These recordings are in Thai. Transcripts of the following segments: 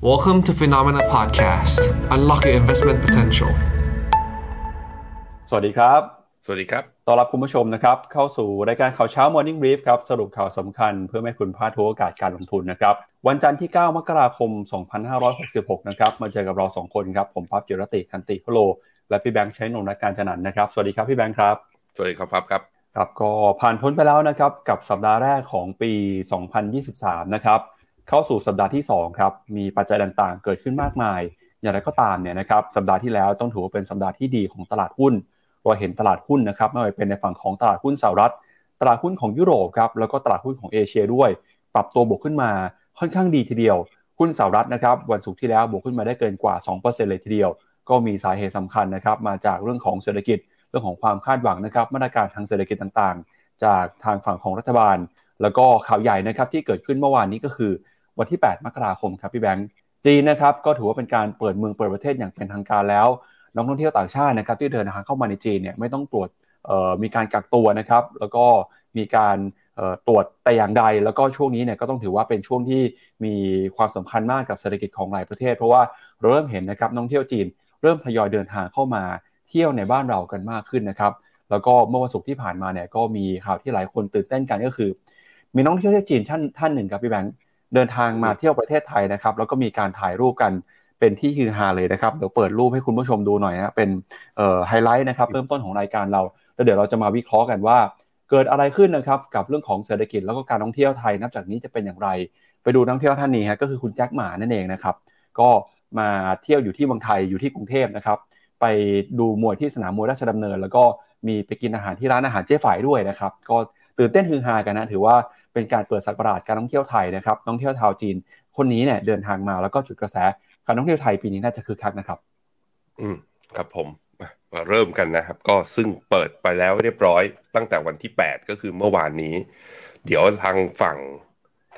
Welcome to Phenomena Podcast. Unlock your investment potential. สวัสดีครับ สวัสดีครับ ต้อนรับคุณผู้ชมนะครับ เข้าสู่รายการข่าวเช้า Morning Brief ครับ สรุปข่าวสำคัญเพื่อไม่ให้คุณพลาดทุกโอกาสการลงทุนนะครับ วันจันทร์ที่ 9 มกราคม 2566 นะครับ มาเจอกับเรา 2 คนครับ ผมปั๊บจิรติคันติพโล และพี่แบงค์ใช้นนท์การจันันนะครับ สวัสดีครับพี่แบงค์ครับ สวัสดีครับพับครับ ครับ ก็ผ่านพ้นไปแล้วนะครับ กับสัปดาห์แรกของปี 2023 นะครับ เข้าสู่สัปดาห์ที่2ครับมีปัจจัยต่างๆ เกิดขึ้นมากมาย อย่างไรก็ตามเนี่ยนะครับสัปดาห์ที่แล้วต้องถือว่าเป็นสัปดาห์ที่ดีของตลาดหุ้นเราเห็นตลาดหุ้นนะครับไม่ว่าเป็นในฝั่งของตลาดหุ้นสหรัฐ ตลาดหุ้นของยุโรปครับแล้วก็ตลาดหุ้นของเอเชียด้วย ปรับตัวบวกขึ้นมาค่อนข้างดีทีเดียว หุ้นสหรัฐนะครับวันศุกร์ที่แล้วบวกขึ้นมาได้เกินกว่า 2%เลยทีเดียว ก็มีสาเหตุสำคัญนะครับมาจากเรื่องของเศรษฐกิจเรื่องของความคาดหวังนะครับมาตรการทางเศรษฐกิจต่างๆ จากทางฝั่งของรัฐบาล แล้วก็ข่าวใหญ่นะครับที่เกิดขึ้นเมื่อวานนี้ก็คือ วันที่ 8 มกราคมครับพี่แบงค์จีนนะครับก็ถือว่าเป็นการเปิดเมืองเปิดประเทศอย่างเป็นทางการแล้วนักท่องเที่ยวต่างชาตินะครับที่เดินทางเข้ามาในจีนเนี่ยไม่ต้องตรวจมีการกักตัวนะครับ แล้วก็มีการตรวจแต่อย่างใด แล้วก็ช่วงนี้เนี่ยก็ต้องถือว่าเป็นช่วงที่มีความสำคัญมากกับเศรษฐกิจของหลายประเทศ เพราะว่าเราเริ่มเห็นนะครับนักท่องเที่ยวจีน เริ่มทยอยเดินทางเข้ามาเที่ยวในบ้านเรากันมากขึ้นนะครับแล้วก็เมื่อวันศุกร์ที่ผ่านมาเนี่ยก็มีข่าวที่หลายคนตื่นเต้นกันก็คือ มีนักท่องเที่ยวจีนท่านท่านหนึ่งครับพี่แบงค์ เดินทางมาเที่ยวประเทศไทยนะครับ แล้วก็มีการถ่ายรูปกันเป็นที่ฮือฮาเลยนะครับ เดี๋ยวเปิดรูปให้คุณผู้ชมดูหน่อยนะเป็นไฮไลท์นะครับเริ่มต้นของรายการเรา แล้วเดี๋ยวเราจะมาวิเคราะห์กันว่า เกิดอะไรขึ้นนะครับกับเรื่องของเศรษฐกิจแล้วก็การท่องเที่ยวไทย นับจากนี้จะเป็นอย่างไร ไปดูนักท่องเที่ยวท่านนี้ฮะก็คือคุณแจ็คหมานั่นเองนะครับ ก็มาเที่ยวอยู่ที่เมืองไทยอยู่ที่กรุงเทพนะครับไปดูมวยที่สนามมวยราชดำเนิน แล้วก็มีไปกินอาหารที่ร้านอาหารเจ๊ฝ่ายด้วยนะครับ ก็ตื่นเต้นฮือฮากันนะถือว่า เป็นการเปิดสักราชการท่องเที่ยวไทยนะครับท่องเที่ยวชาวจีน คนนี้เนี่ยเดินทางมาแล้วก็จุดกระแสการท่องเที่ยวไทยปีนี้น่าจะคึกคักนะครับ อืมครับผมมาเริ่มกันนะครับ ก็ซึ่งเปิดไปแล้วเรียบร้อยตั้งแต่วันที่ 8 ก็คือเมื่อวานนี้ เดี๋ยวทางฝั่ง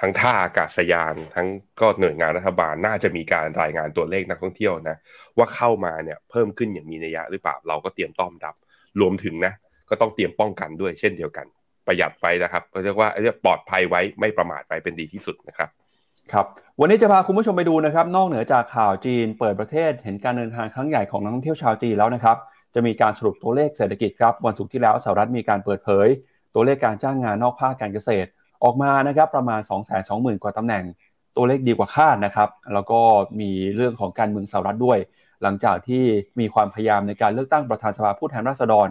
ทั้งท่าอากาศยาน ทั้งก็หน่วยงานรัฐบาลน่าจะมีการรายงานตัวเลขนักท่องเที่ยวนะ ว่าเข้ามาเนี่ยเพิ่มขึ้นอย่างมีนัยยะหรือเปล่าเราก็เตรียมต้อมรับ รวมถึงนะ ก็ต้องเตรียมป้องกันด้วยเช่นเดียวกัน ประหยัดไปนะครับเรียกว่าเรียกปลอดภัยไว้ไม่ประมาทไปเป็นดีที่สุดนะครับครับวันนี้จะพาคุณผู้ชมไปดูนะครับ นอกเหนือจากข่าวจีนเปิดประเทศเห็นการเดินทางครั้งใหญ่ของนักท่องเที่ยวชาวจีนแล้วนะครับ จะมีการสรุปตัวเลขเศรษฐกิจครับวันศุกร์ที่แล้วสหรัฐมีการเปิดเผย ตัวเลขการจ้างงานนอกภาคการเกษตร ออกมานะครับประมาณ 2 2 0 0 0 0 กว่าตำแหน่ง ตัวเลขดีกว่าคาดนะครับ แล้วก็มีเรื่องของการเมืองสหรัฐด้วย หลังจากที่มีความพยายามในการเลือกตั้งประธานสภาผู้แทนราษฎร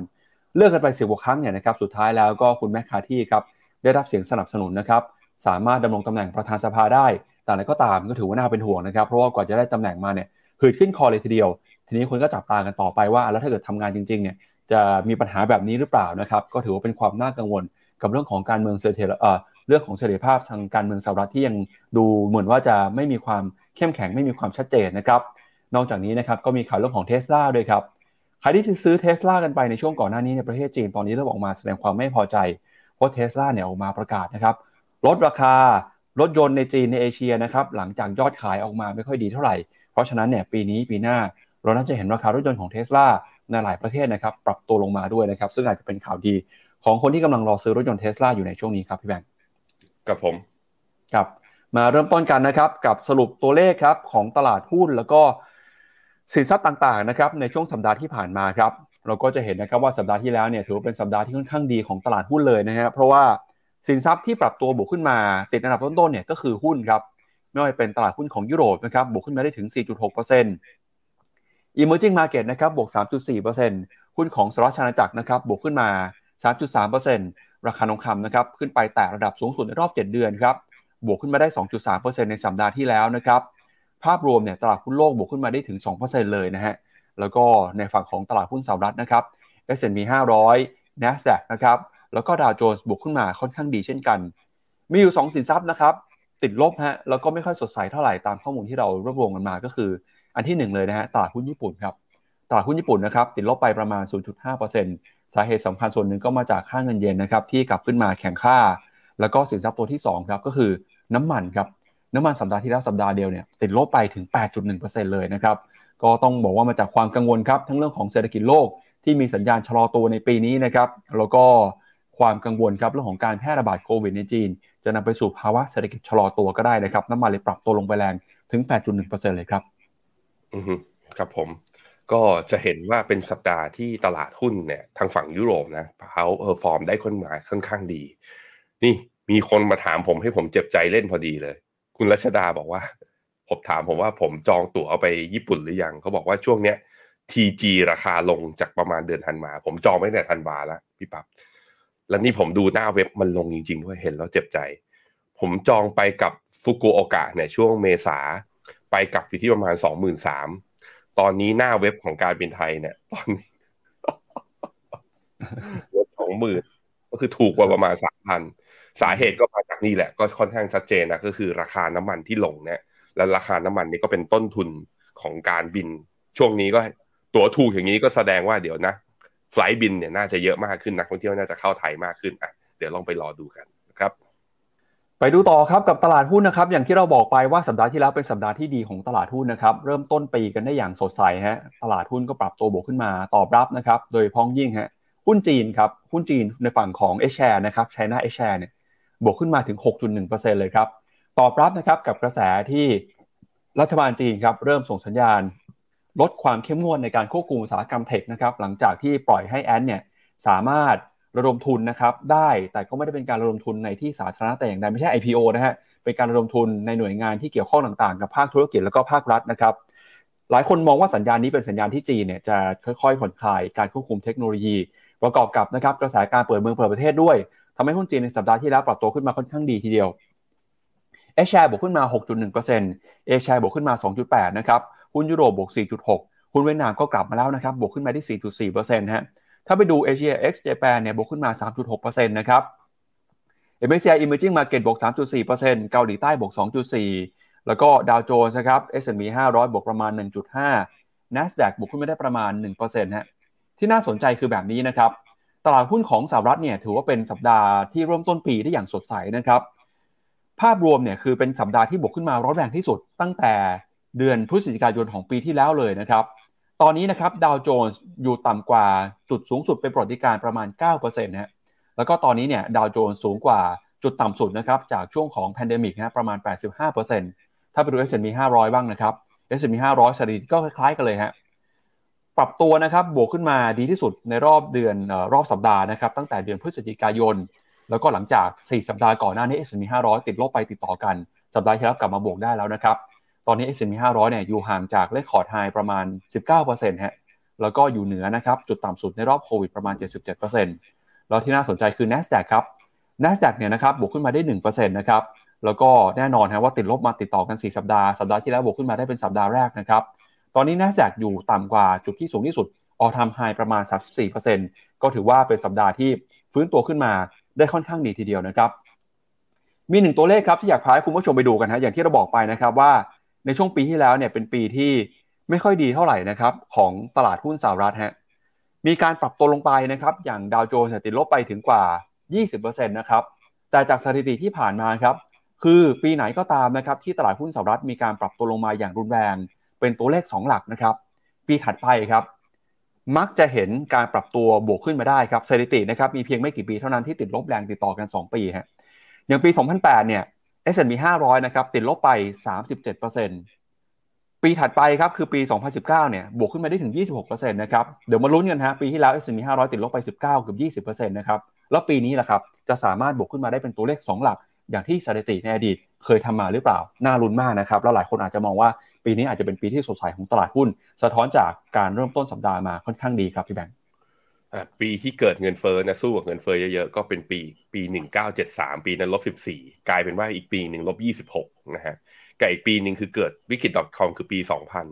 เลือกกันไปสิบกว่าครั้งเนี่ยนะครับสุดท้ายแล้วก็คุณแมคคาที่ครับได้รับเสียงสนับสนุนนะครับสามารถดำรงตำแหน่งประธานสภาได้ แต่อะไรก็ตามก็ถือว่าน่าเป็นห่วงนะครับ เพราะว่ากว่าจะได้ตำแหน่งมาเนี่ยหืดขึ้นคอเลยทีเดียว ทีนี้คนก็จับตากันต่อไปว่า แล้วถ้าเกิดทำงานจริงๆเนี่ยจะมีปัญหาแบบนี้หรือเปล่านะครับ ก็ถือว่าเป็นความน่ากังวลกับเรื่องของการเมืองเสถียรเอ่อเรื่องของเสถียรภาพทางการเมืองสหรัฐที่ยังดูเหมือนว่าจะไม่มีความเข้มแข็งไม่มีความชัดเจนนะครับ นอกจากนี้นะครับก็มีข่าวเรื่องของเทสลาด้วยครับ ใครที่ซื้อเทสลากันไปในช่วงก่อนหน้านี้ในประเทศจีนตอนนี้เริ่มออกมาแสดงความไม่พอใจ เพราะเทสลาเนี่ยออกมาประกาศนะครับลดราคารถยนต์ในจีนในเอเชียนะครับหลังจากยอดขายออกมาไม่ค่อยดีเท่าไหร่ เพราะฉะนั้นเนี่ยปีนี้ปีหน้าเราน่าจะเห็นราคารถยนต์ของเทสลาในหลายประเทศนะครับปรับตัวลงมาด้วยนะครับซึ่งอาจจะเป็นข่าวดีของคนที่กำลังรอซื้อรถยนต์เทสลาอยู่ในช่วงนี้ครับพี่แบงค์กับผมครับมาเริ่มต้นกันนะครับกับสรุปตัวเลขครับของตลาดหุ้นแล้วก็ สินทรัพย์ต่างๆนะครับในช่วงสัปดาห์ที่ผ่านมาครับเราก็จะเห็นนะครับว่าสัปดาห์ที่แล้วเนี่ยถือว่าเป็นสัปดาห์ที่ค่อนข้างดีของตลาดหุ้นเลยนะฮะเพราะว่าสินทรัพย์ที่ปรับตัวบวกขึ้นมาติดอันดับต้นๆเนี่ยก็คือหุ้นครับไม่ว่าเป็นตลาดหุ้นของยุโรปนะครับบวกขึ้นมาได้ถึง 4.6% Emerging Market นะครับบวก 3.4%หุ้นของสหรัฐอาณาจักรนะครับบวกขึ้นมา 3.3%ราคาทองคำนะครับขึ้นไปแตะระดับสูงสุดในรอบ 7 เดือนครับบวกขึ้นมาได้ 2.3%ในสัปดาห์ที่แล้วนะครับ ภาพรวมเนี่ยตลาดหุ้นโลกบวกขึ้นมาได้ถึง 2%เลยนะฮะ แล้วก็ในฝั่งของตลาดหุ้นสหรัฐนะครับ S&P 500 NASDAQ นะครับ แล้วก็ดาวโจนส์บวกขึ้นมาค่อนข้างดีเช่นกัน มีอยู่ 2 สินทรัพย์นะครับ ติดลบฮะ แล้วก็ไม่ค่อยสดใสเท่าไหร่ตามข้อมูลที่เรารวบรวมกันมา ก็คือ อันที่ 1 เลยนะฮะ ตลาดหุ้นญี่ปุ่นครับ ตลาดหุ้นญี่ปุ่นนะครับติดลบไปประมาณ 0.5%สาเหตุสำคัญส่วนหนึ่งก็มาจากค่าเงินเยนนะครับที่กลับขึ้นมาแข่งค่า แล้วก็สินทรัพย์ตัวที่2ครับก็คือน้ำมันครับ น้ำมันสัปดาห์ที่แล้วสัปดาห์เดียวเนี่ยติดลบไปถึง 8.1%เลยนะครับก็ต้องบอกว่ามาจากความกังวลครับทั้งเรื่องของเศรษฐกิจโลกที่มีสัญญาณชะลอตัวในปีนี้นะครับแล้วก็ความกังวลครับเรื่องของการแพร่ระบาดโควิดในจีน จะนำไปสู่ภาวะเศรษฐกิจชะลอตัวก็ได้นะครับน้ำมันเลยปรับตัวลงไปแรงถึง 8.1%เลยครับอือครับผมก็จะเห็นว่าเป็นสัปดาห์ที่ตลาดหุ้นเนี่ยทางฝั่งยุโรปนะเขาเออฟอร์มได้ค่อนมาค่อนข้างดี นี่มีคนมาถามผมให้ผมเจ็บใจเล่นพอดีเลย คุณรัชดาบอกว่า ผมถามผมว่าผมจองตั๋วเอาไปญี่ปุ่นหรือยังเขาบอกว่าช่วงเนี้ย TG ราคาลงจากประมาณเดือนธันวาผมจองไว้แต่ธันวาแล้วพี่ปับ๊บแล้วนี่ผมดูหน้าเว็บมันลงจริงๆด้วยเห็นแล้วเจ็บใจ ผมจองไปกับฟุกุโอกะเนี่ยช่วงเมษาไปกลับอยู่ที่ประมาณสองหมื่นสามตอนนี้หน้าเว็บของการบินไทยเนี่ย ตอนนี้สองหมื่นก็คือถูกกว่าประมาณสามพัน สาเหตุก็มาจากนี่แหละ ก็ค่อนข้างชัดเจนนะก็คือราคาน้ำมันที่ลงเนี่ยและราคาน้ำมันนี่ก็เป็นต้นทุนของการบิน ช่วงนี้ก็ตั๋วถูกอย่างนี้ก็แสดงว่าเดี๋ยวนะไฟล์บินเนี่ยน่าจะเยอะมากขึ้นนักท่องเที่ยวน่าจะเข้าไทยมากขึ้นอะเดี๋ยวลองไปรอดูกันนะครับไปดูต่อครับกับตลาดหุ้นนะครับอย่างที่เราบอกไปว่าสัปดาห์ที่แล้วเป็นสัปดาห์ที่ดีของตลาดหุ้นนะครับเริ่มต้นปีกันได้อย่างสดใสฮะตลาดหุ้นก็ปรับตัวบวกขึ้นมาตอบรับนะครับโดยพ้องยิ่งฮะหุ้นจีนครับหุ้นจีนในฝั่งของเอชแชร์นะครับไชน่าเอชแชร์เนี่ย บวกขึ้นมาถึง 6.1%เลยครับ ตอบรับนะครับกับกระแสที่รัฐบาลจีนครับเริ่มส่งสัญญาณ ลดความเข้มงวดในการควบคุมอุตสาหกรรมเทคนะครับหลังจากที่ปล่อยให้แอนเนี่ยสามารถระดมทุนนะครับได้แต่ก็ไม่ได้เป็นการระดมทุนในที่สาธารณะแต่อย่างใดไม่ใช่ IPO นะฮะเป็นการระดมทุนในหน่วยงานที่เกี่ยวข้องต่างๆ กับภาคธุรกิจแล้วก็ภาครัฐนะครับหลายคนมองว่าสัญญาณนี้เป็นสัญญาณที่จีนเนี่ยจะค่อยๆผ่อนคลายการควบคุมเทคโนโลยี ประกอบกับนะครับกระแสการเปิดเมืองเปิดประเทศด้วย ทำให้หุ้นจีนในสัปดาห์ที่แล้วปรับตัวขึ้นมาค่อนข้างดีทีเดียวเอชแชร์บวกขึ้นมา 6.1%เอชแชร์บวกขึ้นมา 2.8 นะครับหุ้นยุโรปบวก 4.6 หุ้นเวียดนามก็กลับมาแล้วนะครับบวกขึ้นมาที่ 4.4%ฮะถ้าไปดูเอเชีย X Japan เนี่ยบวกขึ้นมา 3.6%นะครับ MSCI Emerging Market บวก 3.4%เกาหลีใต้บวก 2.4 แล้วก็ดาวโจนส์นะครับ S&P 500 บวกประมาณ 1.5 NASDAQ บวกขึ้นมาได้ประมาณ 1%ฮะที่น่าสนใจคือแบบนี้นะครับ ตลาดหุ้นของสหรัฐเนี่ยถือว่าเป็นสัปดาห์ที่เริ่มต้นปีได้อย่างสดใสนะครับ ภาพรวมเนี่ยคือเป็นสัปดาห์ที่บวกขึ้นมาร้อนแรงที่สุด ตั้งแต่เดือนพฤศจิกายนของปีที่แล้วเลยนะครับ ตอนนี้นะครับดาวโจนส์อยู่ต่ำกว่าจุดสูงสุดเป็นประวัติการณ์ประมาณ 9%นะฮะแล้วก็ตอนนี้เนี่ยดาวโจนส์สูงกว่าจุดต่ำสุดนะครับจากช่วงของ pandemic นะประมาณ 85%ถ้าไปดู S&P 500 บ้างนะครับ S&P 500สถิติก็คล้ายๆกันเลยฮะ ปรับตัวนะครับบวกขึ้นมาดีที่สุดในรอบเดือนรอบสัปดาห์นะครับตั้งแต่เดือนพฤศจิกายน แล้วก็หลังจาก 4 สัปดาห์ก่อนหน้านี้ S&P 500 ติดลบไปติดต่อกัน สัปดาห์ที่แล้วกลับมาบวกได้แล้วนะครับ ตอนนี้ S&P 500 เนี่ยอยู่ห่างจากเลขคอร์ดไฮประมาณ 19%ฮะแล้วก็อยู่เหนือนะครับจุดต่ำสุดในรอบโควิดประมาณ 77%แล้วที่น่าสนใจคือ NASDAQ ครับ NASDAQ เนี่ยนะครับบวกขึ้นมาได้ 1%นะครับแล้วก็แน่นอนฮะว่าติดลบมาติดต่อกัน 4 สัปดาห์สัปดาห์ที่แล้วบวกขึ้นมาได้เป็นสัปดาห์แรกนะครับ ตอนนี้ NASDAQ อยู่ต่ำกว่าจุดที่สูงที่สุดออทามไฮประมาณ 34%ก็ถือว่าเป็นสัปดาห์ที่ฟื้นตัวขึ้นมาได้ค่อนข้างดีทีเดียวนะครับมีหนึ่งตัวเลขครับที่อยากพาให้คุณผู้ชมไปดูกันฮะอย่างที่เราบอกไปนะครับว่าในช่วงปีที่แล้วเนี่ยเป็นปีที่ไม่ค่อยดีเท่าไหร่นะครับของตลาดหุ้นสหรัฐฮะมีการปรับตัวลงไปนะครับอย่างดาวโจนส์ติดลบไปถึงกว่า 20%นะครับแต่จากสถิติที่ผ่านมาครับคือปีไหนก็ตามนะครับที่ตลาดหุ้นสหรัฐมีการปรับตัวลงมาอย่างรุนแรง เป็นตัวเลข 2 หลักนะครับ ปีถัดไปครับ มักจะเห็นการปรับตัวบวกขึ้นมาได้ครับสถิตินะครับมีเพียงไม่กี่ปีเท่านั้นที่ติดลบแรงติดต่อกัน 2 ปีฮะอย่างปี 2008 เนี่ย S&P 500 นะครับ ติดลบไป 37%ปีถัดไปครับคือปี 2019 เนี่ย บวกขึ้นมาได้ถึง 26%นะครับ เดี๋ยวมาลุ้นกันฮะ ปีที่แล้ว S&P 500 ติดลบไป 19เกือบ20%นะครับ แล้วปีนี้แหละครับ จะสามารถบวกขึ้นมาได้เป็นตัวเลข 2 หลัก อย่างที่สถิติในอดีตเคยทำมาหรือเปล่า น่าลุ้นมากนะครับ แล้วหลายคนอาจจะมองว่า ปีนี้อาจจะเป็นปีที่สดใสของตลาดหุ้น สะท้อนจากการเริ่มต้นสัปดาห์มาค่อนข้างดีครับพี่แบงค์ปีที่เกิดเงินเฟ้อนะสู้กับเงินเฟ้อเยอะๆ ก็เป็นปีปีหนึ่งเก้าเจ็ดสามปีนั้นลบสิบสี่กลายเป็นว่าอีกปีหนึ่งลบยี่สิบหกนะฮะกับอีกปีหนึ่งคือเกิดวิกฤต .com คือปีสองพัน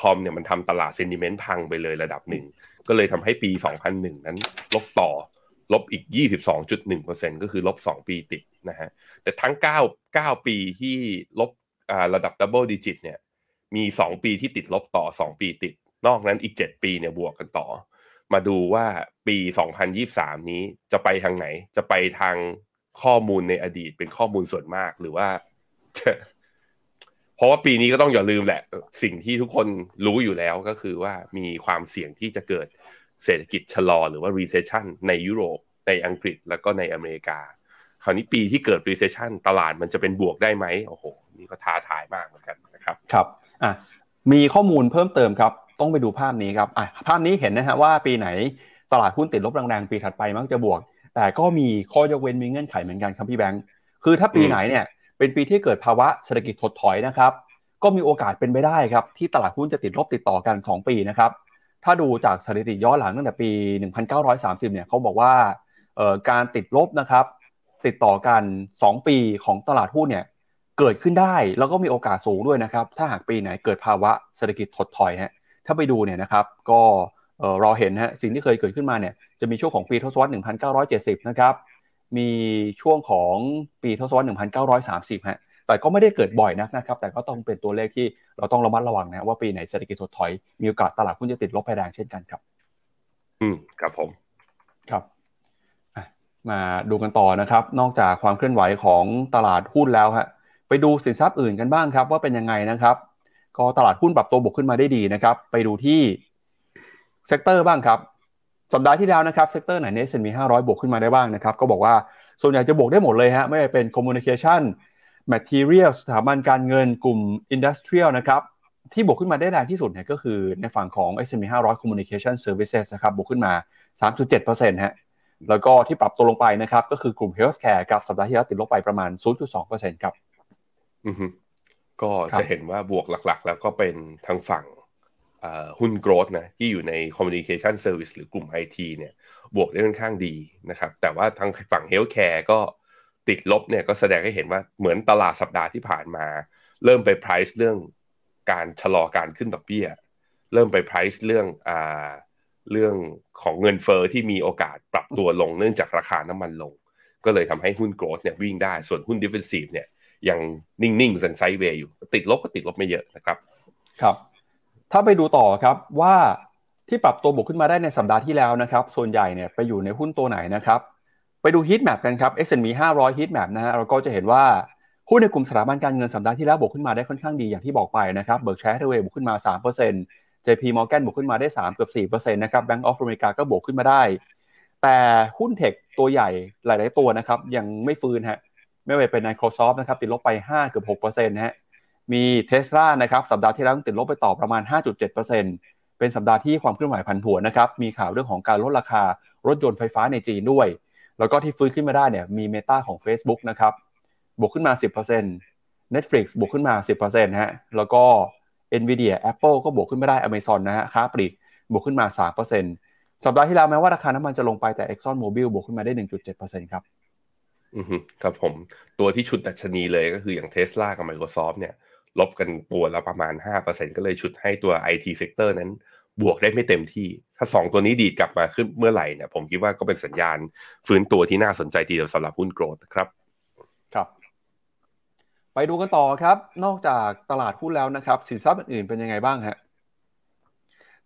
.com เนี่ยมันทำตลาดเซนดิเมนต์พังไปเลยระดับหนึ่ง ก็เลยทำให้ปี 2001 นั้นลบต่อลบอีก 22.1%ก็คือลบ 2 ปีติดนะฮะแต่ทั้ง 9 9 ปีที่ลบระดับดับเบิลดิจิตเนี่ย มี 2 ปีที่ติดลบต่อ 2 ปีติด นอกนั้นอีก 7 ปีเนี่ยบวกกันต่อ มาดูว่าปี 2023 นี้จะไปทางไหน จะไปทางข้อมูลในอดีตเป็นข้อมูลส่วนมากหรือว่า เพราะว่าปีนี้ก็ต้องอย่าลืมแหละ สิ่งที่ทุกคนรู้อยู่แล้วก็คือว่ามีความเสี่ยงที่จะเกิดเศรษฐกิจชะลอหรือว่า recession ในยุโรป ในอังกฤษแล้วก็ในอเมริกา คราวนี้ปีที่เกิด recession ตลาดมันจะเป็นบวกได้ไหมโอ้โห นี่ก็ท้าทายมากเหมือนกันนะนะครับ ครับ อะมีข้อมูลเพิ่มเติมครับ ต้องไปดูภาพนี้ครับอะภาพนี้เห็นนะฮะว่าปีไหนตลาดหุ้นติดลบแรงๆปีถัดไปมักจะบวก แต่ก็มีข้อยกเว้นมีเงื่อนไขเหมือนกันครับพี่แบงค์คือถ้าปีไหนเนี่ยเป็นปีที่เกิดภาวะเศรษฐกิจถดถอยนะครับก็มีโอกาสเป็นไปได้ครับ ที่ตลาดหุ้นจะติดลบติดต่อกัน 2 ปีนะครับ ถ้าดูจากสถิติย้อนหลังตั้งแต่ปี 1930 เนี่ยเขาบอกว่าการติดลบนะครับ ติดต่อกัน 2 ปีของตลาดหุ้นเนี่ย เกิดขึ้นได้แล้วก็มีโอกาสสูงด้วยนะครับ ถ้าหากปีไหนเกิดภาวะเศรษฐกิจถดถอยฮะถ้าไปดูเนี่ยนะครับก็เราเห็นฮะสิ่งที่เคยเกิดขึ้นมาเนี่ยจะมีช่วงของปีทศวรรษ 1970 นะครับ มีช่วงของปีทศวรรษ 1930 ฮะ แต่ก็ไม่ได้เกิดบ่อยนักนะครับ แต่ก็ต้องเป็นตัวเลขที่เราต้องระมัดระวังนะว่าปีไหนเศรษฐกิจถดถอย มีโอกาสตลาดหุ้นจะติดลบไปแรงเช่นกันครับ อืมครับผม ครับมาดูกันต่อนะครับ นอกจากความเคลื่อนไหวของตลาดหุ้นแล้วฮะ ไปดูสินทรัพย์อื่นกันบ้างครับ ว่าเป็นยังไงนะครับ ก็ตลาดหุ้นปรับตัวบวกขึ้นมาได้ดีนะครับ ไปดูที่ sector บ้างครับ สัปดาห์ที่แล้วนะครับ sector ไหนใน S&P 500บวกขึ้นมาได้บ้างนะครับ ก็บอกว่าส่วนใหญ่จะบวกได้หมดเลยฮะไม่ว่าเป็น Communication Material สถาบันการเงินกลุ่ม Industrial นะครับที่บวกขึ้นมาได้แรงที่สุดเนี่ยก็คือในฝั่งของ S&P 500 Communication Services นะครับบวกขึ้นมา 3.7%ฮะแล้วก็ที่ปรับตัวลงไปนะครับก็คือกลุ่ม Healthcare กับสัปดาห์ที่แล้วติดลบไปประมาณ 0.2%ครับ ก็จะเห็นว่าบวกหลักๆ แล้วก็เป็นทางฝั่งหุ้นโกรดนะที่อยู่ใน Communication Service หรือกลุ่ม IT เนี่ยบวกได้ค่อนข้างดีนะครับแต่ว่าทางฝั่ง Healthcare ก็ติดลบเนี่ยก็แสดงให้เห็นว่าเหมือนตลาดสัปดาห์ที่ผ่านมา เริ่มไป price เรื่องการชะลอการขึ้นดอกเบี้ย เริ่มไป price เรื่องอ่าเรื่องของเงินเฟอ้อที่มีโอกาสปรับตัวลงเนื่องจากราคาน้ำมันลง ก็เลยทำให้หุ้น growth เนี่ยวิ่งได้ส่วนหุ้น defensive เนี่ย ยังนิ่งๆสันไซเวย์อยู่ ติดลบก็ติดลบไม่เยอะนะครับ ครับ ถ้าไปดูต่อครับว่าที่ปรับตัวบวกขึ้นมาได้ในสัปดาห์ที่แล้วนะครับ ส่วนใหญ่เนี่ยไปอยู่ในหุ้นตัวไหนนะครับ ไปดู heat map กันครับ S&P 500ฮิตแมปนะฮะเราก็จะเห็นว่าหุ้นในกลุ่มสถาบันการเงินสัปดาห์ที่แล้วบวกขึ้นมาได้ค่อนข้างดีอย่างที่บอกไปนะครับ Berkshire Hathaway บวกขึ้นมา 3% JP Morgan บวกขึ้นมาได้ 3 เกือบ4%นะครับ Bank of America ก็บวกขึ้นมาได้ แต่หุ้นเทคตัวใหญ่หลาย ๆ ตัวนะครับยังไม่ฟื้นฮะ ไม่ว่าเป็น Microsoft นะครับติดลบไป 5 เกือบ6%นะฮะมีเทสลานะครับสัปดาห์ที่แล้วติดลบไปต่อประมาณ 5.7%เป็นสัปดาห์ที่ความเคลื่อนไหวผันผวนนะครับมีข่าวเรื่องของการลดราคารถยนต์ไฟฟ้าในจีนด้วย แล้วก็ที่ฟื้นขึ้นมาได้เนี่ยมีเมตาของ Facebook นะครับบวกขึ้นมา 10% Netflix บวกขึ้นมา 10%ฮะแล้วก็ Nvidia Apple ก็บวกขึ้นไม่ได้ Amazon นะฮะค้าปลีกบวกขึ้นมา 3%สัปดาห์ที่แล้วแม้ว่าราคาน้ำมันจะลงไปแต่ Exxon Mobil บวกขึ้นมาได้ 1.7%ครับ อือครับผมตัวที่ชุดดัชนีเลยก็คืออย่าง Tesla กับ Microsoft เนี่ย ลบกันตัวละประมาณ 5%ก็เลยชุดให้ตัว IT sector นั้นบวกได้ไม่เต็มที่ ถ้า 2 ตัวนี้ดีดกลับมาขึ้นเมื่อไหร่เนี่ยผมคิดว่าก็เป็นสัญญาณฟื้นตัวที่น่าสนใจทีเดียวสำหรับหุ้นโกลด์ครับ ครับ ไปดูกันต่อครับ นอกจากตลาดหุ้นแล้วนะครับ สินทรัพย์อื่นๆเป็นยังไงบ้างฮะ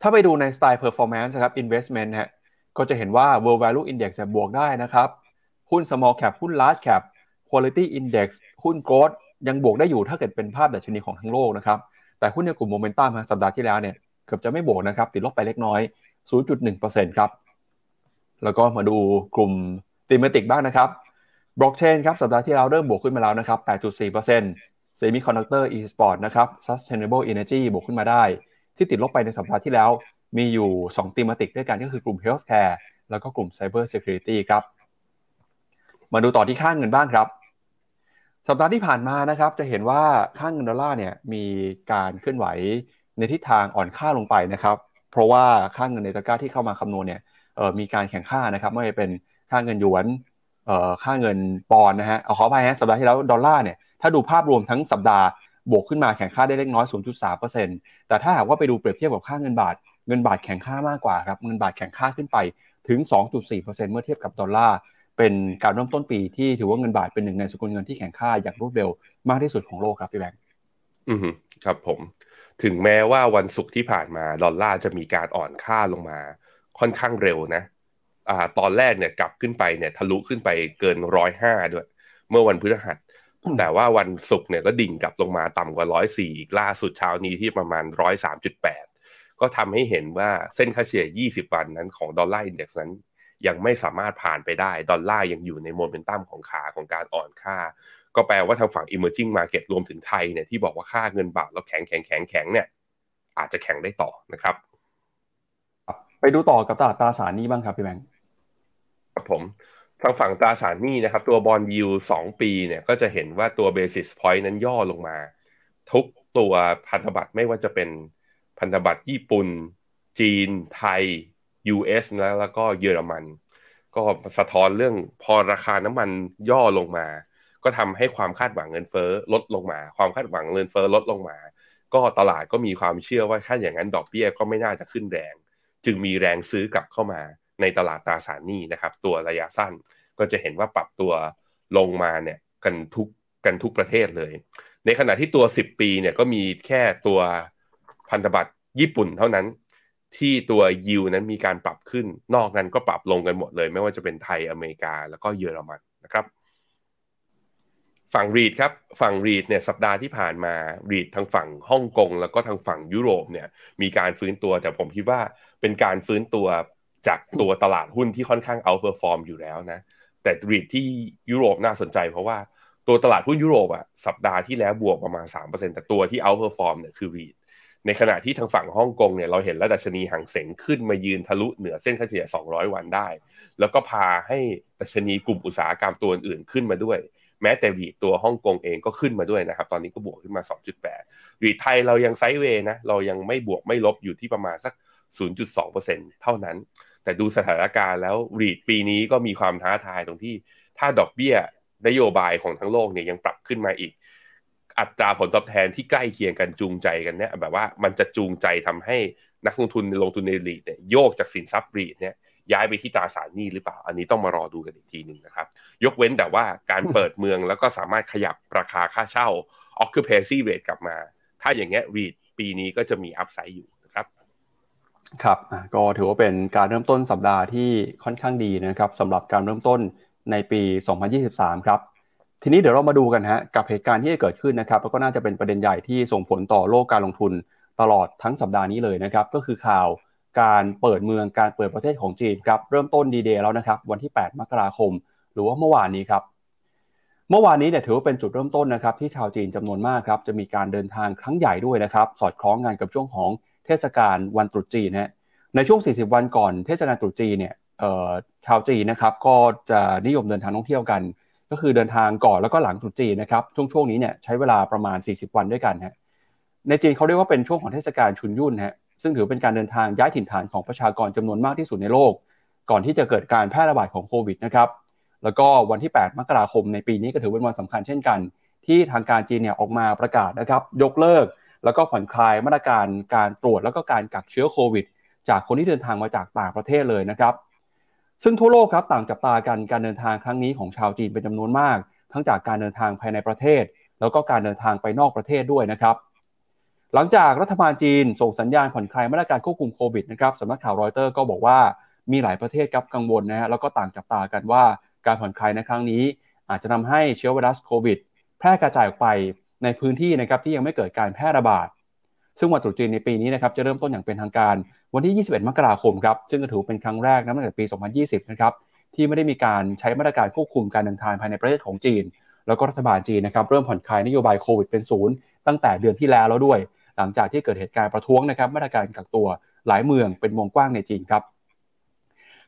ถ้าไปดูในสไตล์ performance ครับ investment ฮะก็จะเห็นว่า world value index บวกได้นะครับ หุ้น small cap หุ้น large cap quality index หุ้น growth ยังบวกได้อยู่ถ้าเกิดเป็นภาพดัชนีของทั้งโลกนะครับ แต่หุ้นในกลุ่มโมเมนตัมสัปดาห์ที่แล้วเนี่ยเกือบจะไม่บวกนะครับ ติดลบไปเล็กน้อย 0.1%ครับ แล้วก็มาดูกลุ่ม thematic บ้างนะครับบล็อกเชนครับสัปดาห์ที่แล้วเริ่มบวกขึ้นมาแล้วนะครับ 8.4% semiconductor e-sports นะครับ sustainable energy บวกขึ้นมาได้ ที่ติดลบไปในสัปดาห์ที่แล้ว มีอยู่ 2ติมติกด้วยกันก็คือกลุ่ม healthcare แล้วก็กลุ่ม cyber security ครับ มาดูต่อที่ค่างเงินบ้างครับ สัปดาห์ที่ผ่านมานะครับ จะเห็นว่าค่างเงินดอลลาร์เนี่ยมีการเคลื่อนไหวในทิศทางอ่อนค่าลงไปนะครับ เพราะว่าค่างเงินในตะกร้าที่เข้ามาคำนวณเนี่ยมีการแข่งค่านะครับไม่ว่าจะเป็นค่าเงินหยวนค่าเงินปอนนะฮะเอาขอไปฮะสัปดาห์ที่แล้วดอลลาร์เนี่ยถ้าดูภาพรวมทั้งสัปดาห์บวกขึ้นมาแข่งค่าได้เล็กน้อย 0.3%แต่ถ้าหากว่าไปดูเปรียบเทียบกับค่าเงินบาท เงินบาทแข่งค่ามากกว่าครับ เงินบาทแข่งค่าขึ้นไปถึง 2.4%เมื่อเทียบกับดอลลาร์ เป็นการเริ่มต้นปีที่ถือว่าเงินบาทเป็นหนึ่งในสกุลเงินที่แข็งค่าอย่างรวดเร็วมากที่สุดของโลกครับพี่แบงค์อืมครับผม ถึงแม้ว่าวันศุกร์ที่ผ่านมาดอลลาร์จะมีการอ่อนค่าลงมา ค่อนข้างเร็วนะอ่าตอนแรกเนี่ยกลับขึ้นไปเนี่ยทะลุขึ้นไปเกินร้อยห้าด้วย เมื่อวันพฤหัส แต่ว่าวันศุกร์เนี่ยก็ดิ่งกลับลงมาต่ำกว่าร้อยสี่อีกล่าสุดเช้านี้ที่ประมาณร้อยสามจุดแปดก็ทำให้เห็นว่าเส้นค่าเฉลี่ย20 วันนั้นของ dollar index นั้น ยังไม่สามารถผ่านไปได้ ดอลลาร์ยังอยู่ในโมเมนตัมของขาของการอ่อนค่า ก็แปลว่าทางฝั่ง emerging market รวมถึงไทยเนี่ยที่บอกว่าค่าเงินบาทเราแข็งแข็งแข็งแข็งเนี่ยอาจจะแข็งได้ต่อนะครับ ไปดูต่อกับตลาดตราสารนี้บ้างครับพี่แบงค์ครับผมทางฝั่งตราสารหนี้นะครับ ตัวบอลยูสองปีเนี่ยก็จะเห็นว่าตัวเบสิสพอยต์นั้นย่อลงมา ทุกตัวพันธบัตรไม่ว่าจะเป็นพันธบัตรญี่ปุ่น จีนไทย US แล้วแล้วก็เยอรมัน ก็สะท้อนเรื่องพอราคาน้ำมันย่อลงมา ก็ทำให้ความคาดหวังเงินเฟ้อลดลงมา ความคาดหวังเงินเฟ้อลดลงมา ก็ตลาดก็มีความเชื่อว่าถ้าอย่างนั้นดอกเบี้ยก็ไม่น่าจะขึ้นแรง จึงมีแรงซื้อกลับเข้ามาในตลาดตราสารหนี้นะครับ ตัวระยะสั้นก็จะเห็นว่าปรับตัวลงมาเนี่ยกันทุกกันทุกประเทศเลย ในขณะที่ตัว 10 ปีเนี่ยก็มีแค่ตัวพันธบัตรญี่ปุ่นเท่านั้น ที่ตัวยิวนั้นมีการปรับขึ้น นอกนั้นก็ปรับลงกันหมดเลย ไม่ว่าจะเป็นไทยอเมริกาแล้วก็เยอรมันนะครับ ฝั่ง REIT ครับ ฝั่ง REIT เนี่ยสัปดาห์ที่ผ่านมา REIT ทางฝั่งฮ่องกงแล้วก็ทางฝั่งยุโรปเนี่ยมีการฟื้นตัวแต่ผมคิดว่าเป็นการฟื้นตัวจากตัวตลาดหุ้นที่ค่อนข้าง outperform อยู่แล้วนะแต่ REIT ที่ยุโรปน่าสนใจเพราะว่าตัวตลาดหุ้นยุโรปอะสัปดาห์ที่แล้วบวกประมาณ3%แต่ตัวที่ outperform เนี่ยคือ REIT ในขณะที่ทางฝั่งฮ่องกงเนี่ยเราเห็นดัชนีฮั่งเส็งขึ้นมายืนทะลุเหนือเส้นค่าเฉลี่ย 200 วันได้ แล้วก็พาให้ดัชนีกลุ่มอุตสาหกรรมตัวอื่นขึ้นมาด้วย แม้แต่วีตัวฮ่องกงเองก็ขึ้นมาด้วยนะครับ ตอนนี้ก็บวกขึ้นมา 2.8วีไทยเรายังไซด์เวย์นะ เรายังไม่บวกไม่ลบอยู่ที่ประมาณสัก 0.2%เท่านั้น แต่ดูสถานการณ์แล้วรีดปีนี้ก็มีความท้าทายตรงที่ถ้าดอกเบี้ยนโยบายของทั้งโลกเนี่ยยังปรับขึ้นมาอีก อัตราผลตอบแทนที่ใกล้เคียงกันจูงใจกันเนี่ยแบบว่ามันจะจูงใจทำให้นักลงทุนลงทุนในรีดเนี่ยโยกจากสินทรัพย์รีดเนี่ยย้ายไปที่ตราสารหนี้หรือเปล่า อันนี้ต้องมารอดูกันอีกทีหนึ่งนะครับ ยกเว้นแต่ว่าการเปิดเมืองแล้วก็สามารถขยับราคาค่าเช่า occupancy rate กลับมา ถ้าอย่างเงี้ยรีดปีนี้ก็จะมีอัพไซด์อยู่นะครับครับก็ถือว่าเป็นการเริ่มต้นสัปดาห์ที่ค่อนข้างดีนะครับสำหรับการเริ่มต้นในปี 2023 ครับ ทีนี้เดี๋ยวเรามาดูกันฮะกับเหตุการณ์ที่จะเกิดขึ้นนะครับแล้วก็น่าจะเป็นประเด็นใหญ่ที่ส่งผลต่อโลกการลงทุนตลอดทั้งสัปดาห์นี้เลยนะครับก็คือข่าวการเปิดเมืองการเปิดประเทศของจีนครับเริ่มต้นดีเดย์แล้วนะครับวันที่ 8 มกราคม หรือว่าเมื่อวานนี้ครับเมื่อวานนี้เนี่ยถือว่าเป็นจุดเริ่มต้นนะครับที่ชาวจีนจำนวนมากครับจะมีการเดินทางครั้งใหญ่ด้วยนะครับสอดคล้องงานกับช่วงของเทศกาลวันตรุษจีนฮะในช่วง 40 วันก่อนเทศกาลตรุษจีนเนี่ยชาวจีนนะครับก็จะนิยมเดินทางท่องเที่ยวกัน ก็คือเดินทางก่อนแล้วก็หลังตรุษจีนนะครับช่วงช่วงนี้เนี่ยใช้เวลาประมาณ 40 วันด้วยกันฮะในจีนเขาเรียกว่าเป็นช่วงของเทศกาลชุนยุ่นฮะซึ่งถือเป็นการเดินทางย้ายถิ่นฐานของประชากรจำนวนมากที่สุดในโลก ก่อนที่จะเกิดการแพร่ระบาดของโควิดนะครับแล้วก็วันที่ 8 มกราคมในปีนี้ก็ถือเป็นวันสำคัญเช่นกัน ที่ทางการจีนเนี่ยออกมาประกาศนะครับยกเลิก แล้วก็ผ่อนคลายมาตรการการตรวจแล้วก็การกักเชื้อโควิด จากคนที่เดินทางมาจากต่างประเทศเลยนะครับ ซึ่งทั่วโลกครับต่างจับตากันการเดินทางครั้งนี้ของชาวจีนเป็นจำนวนมาก ทั้งจากการเดินทางภายในประเทศ แล้วก็การเดินทางไปนอกประเทศด้วยนะครับหลังจากรัฐบาลจีนส่งสัญญาณผ่อนคลายมาตรการควบคุมโควิดนะครับสำนักข่าวรอยเตอร์ก็บอกว่ามีหลายประเทศครับกังวลนะฮะแล้วก็ต่างจับตากันว่าการผ่อนคลายในครั้งนี้ อาจจะทาให้เชื้อไวรัสโควิด แพร่กระจายออกไปในพื้นที่นะครับที่ยังไม่เกิดการแพร่ระบาด ซึ่งวันตรุษจีนในปีนี้นะครับจะเริ่มต้นอย่างเป็นทางการวันที่ 21 มกราคมครับซึ่งถือเป็นครั้งแรกนับตั้งแต่ปี 2020 นะครับที่ไม่ได้มีการใช้มาตรการควบคุมการเดินทางภายในประเทศของจีน แล้วก็รัฐบาลจีนนะครับเริ่มผ่อนคลายนโยบายโควิดเป็นศูนย์ตั้งแต่เดือนที่แล้วแล้วด้วย หลังจากที่เกิดเหตุการณ์ประท้วงนะครับมาตรการกักตัวหลายเมืองเป็นวงกว้างในจีนครับ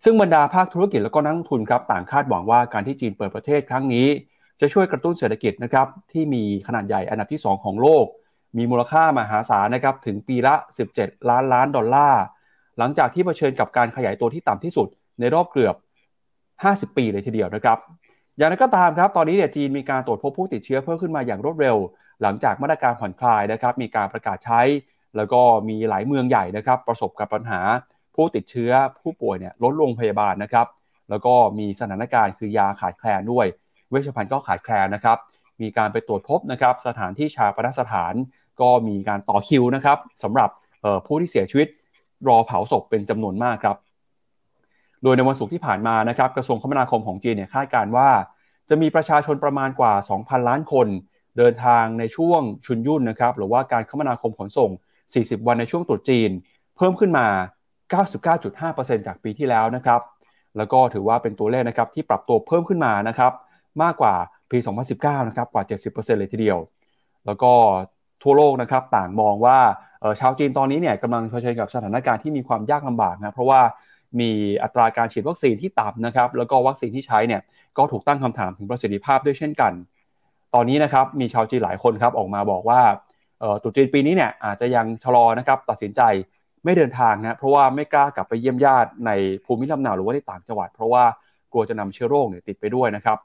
ซึ่งบรรดาภาคธุรกิจแล้วก็นักลงทุนครับต่างคาดหวังว่าการที่จีนเปิดประเทศครั้งนี้ จะช่วยกระตุ้นเศรษฐกิจนะครับที่มีขนาดใหญ่อันดับที่ 2 ของโลก มีมูลค่ามหาศาลนะครับถึงปีละ 17 ล้านล้านดอลลาร์ หลังจากที่เผชิญกับการขยายตัวที่ต่ำที่สุดในรอบเกือบ 50 ปีเลยทีเดียวนะครับ อย่างนั้นก็ตามครับ ตอนนี้เนี่ยจีนมีการตรวจพบผู้ติดเชื้อเพิ่มขึ้นมาอย่างรวดเร็ว หลังจากมาตรการผ่อนคลายนะครับ มีการประกาศใช้ แล้วก็มีหลายเมืองใหญ่นะครับ ประสบกับปัญหาผู้ติดเชื้อผู้ป่วยเนี่ยลดลงพยาบาลนะครับ แล้วก็มีสถานการณ์คือยาขาดแคลนด้วย เวชภัณฑ์ก็ขาดแคลนนะครับ มีการไปตรวจพบนะครับสถานที่ชาปนสถานก็มีการต่อคิวนะครับสำหรับผู้ที่เสียชีวิตรอเผาศพเป็นจำนวนมากครับ โดยในวันศุกร์ที่ผ่านมานะครับกระทรวงคมนาคมของจีนเนี่ยคาดการว่า จะมีประชาชนประมาณกว่า 2,000 ล้านคน เดินทางในช่วงชุนยุ่นนะครับหรือว่าการคมนาคมขนส่ง 40 วันในช่วงตรุษจีน เพิ่มขึ้นมา 99.5%จากปีที่แล้วนะครับ แล้วก็ถือว่าเป็นตัวเลขนะครับที่ปรับตัวเพิ่มขึ้นมานะครับมากกว่า ปี 2019 นะครับกว่า 70%เลยทีเดียว แล้วก็ทั่วโลกนะครับต่างมองว่าชาวจีนตอนนี้เนี่ยกำลังเผชิญกับสถานการณ์ที่มีความยากลำบากนะเพราะว่ามีอัตราการฉีดวัคซีนที่ต่ำนะครับแล้วก็วัคซีนที่ใช้เนี่ยก็ถูกตั้งคำถามถึงประสิทธิภาพด้วยเช่นกัน ตอนนี้นะครับมีชาวจีนหลายคนครับออกมาบอกว่าตุจีนปีนี้เนี่ยอาจจะยังชะลอนะครับตัดสินใจไม่เดินทางนะเพราะว่าไม่กล้ากลับไปเยี่ยมญาติในภูมิลำเนาหรือว่าในต่างจังหวัด เพราะว่ากลัวจะนำเชื้อโรคเนี่ยติดไปด้วยนะครับ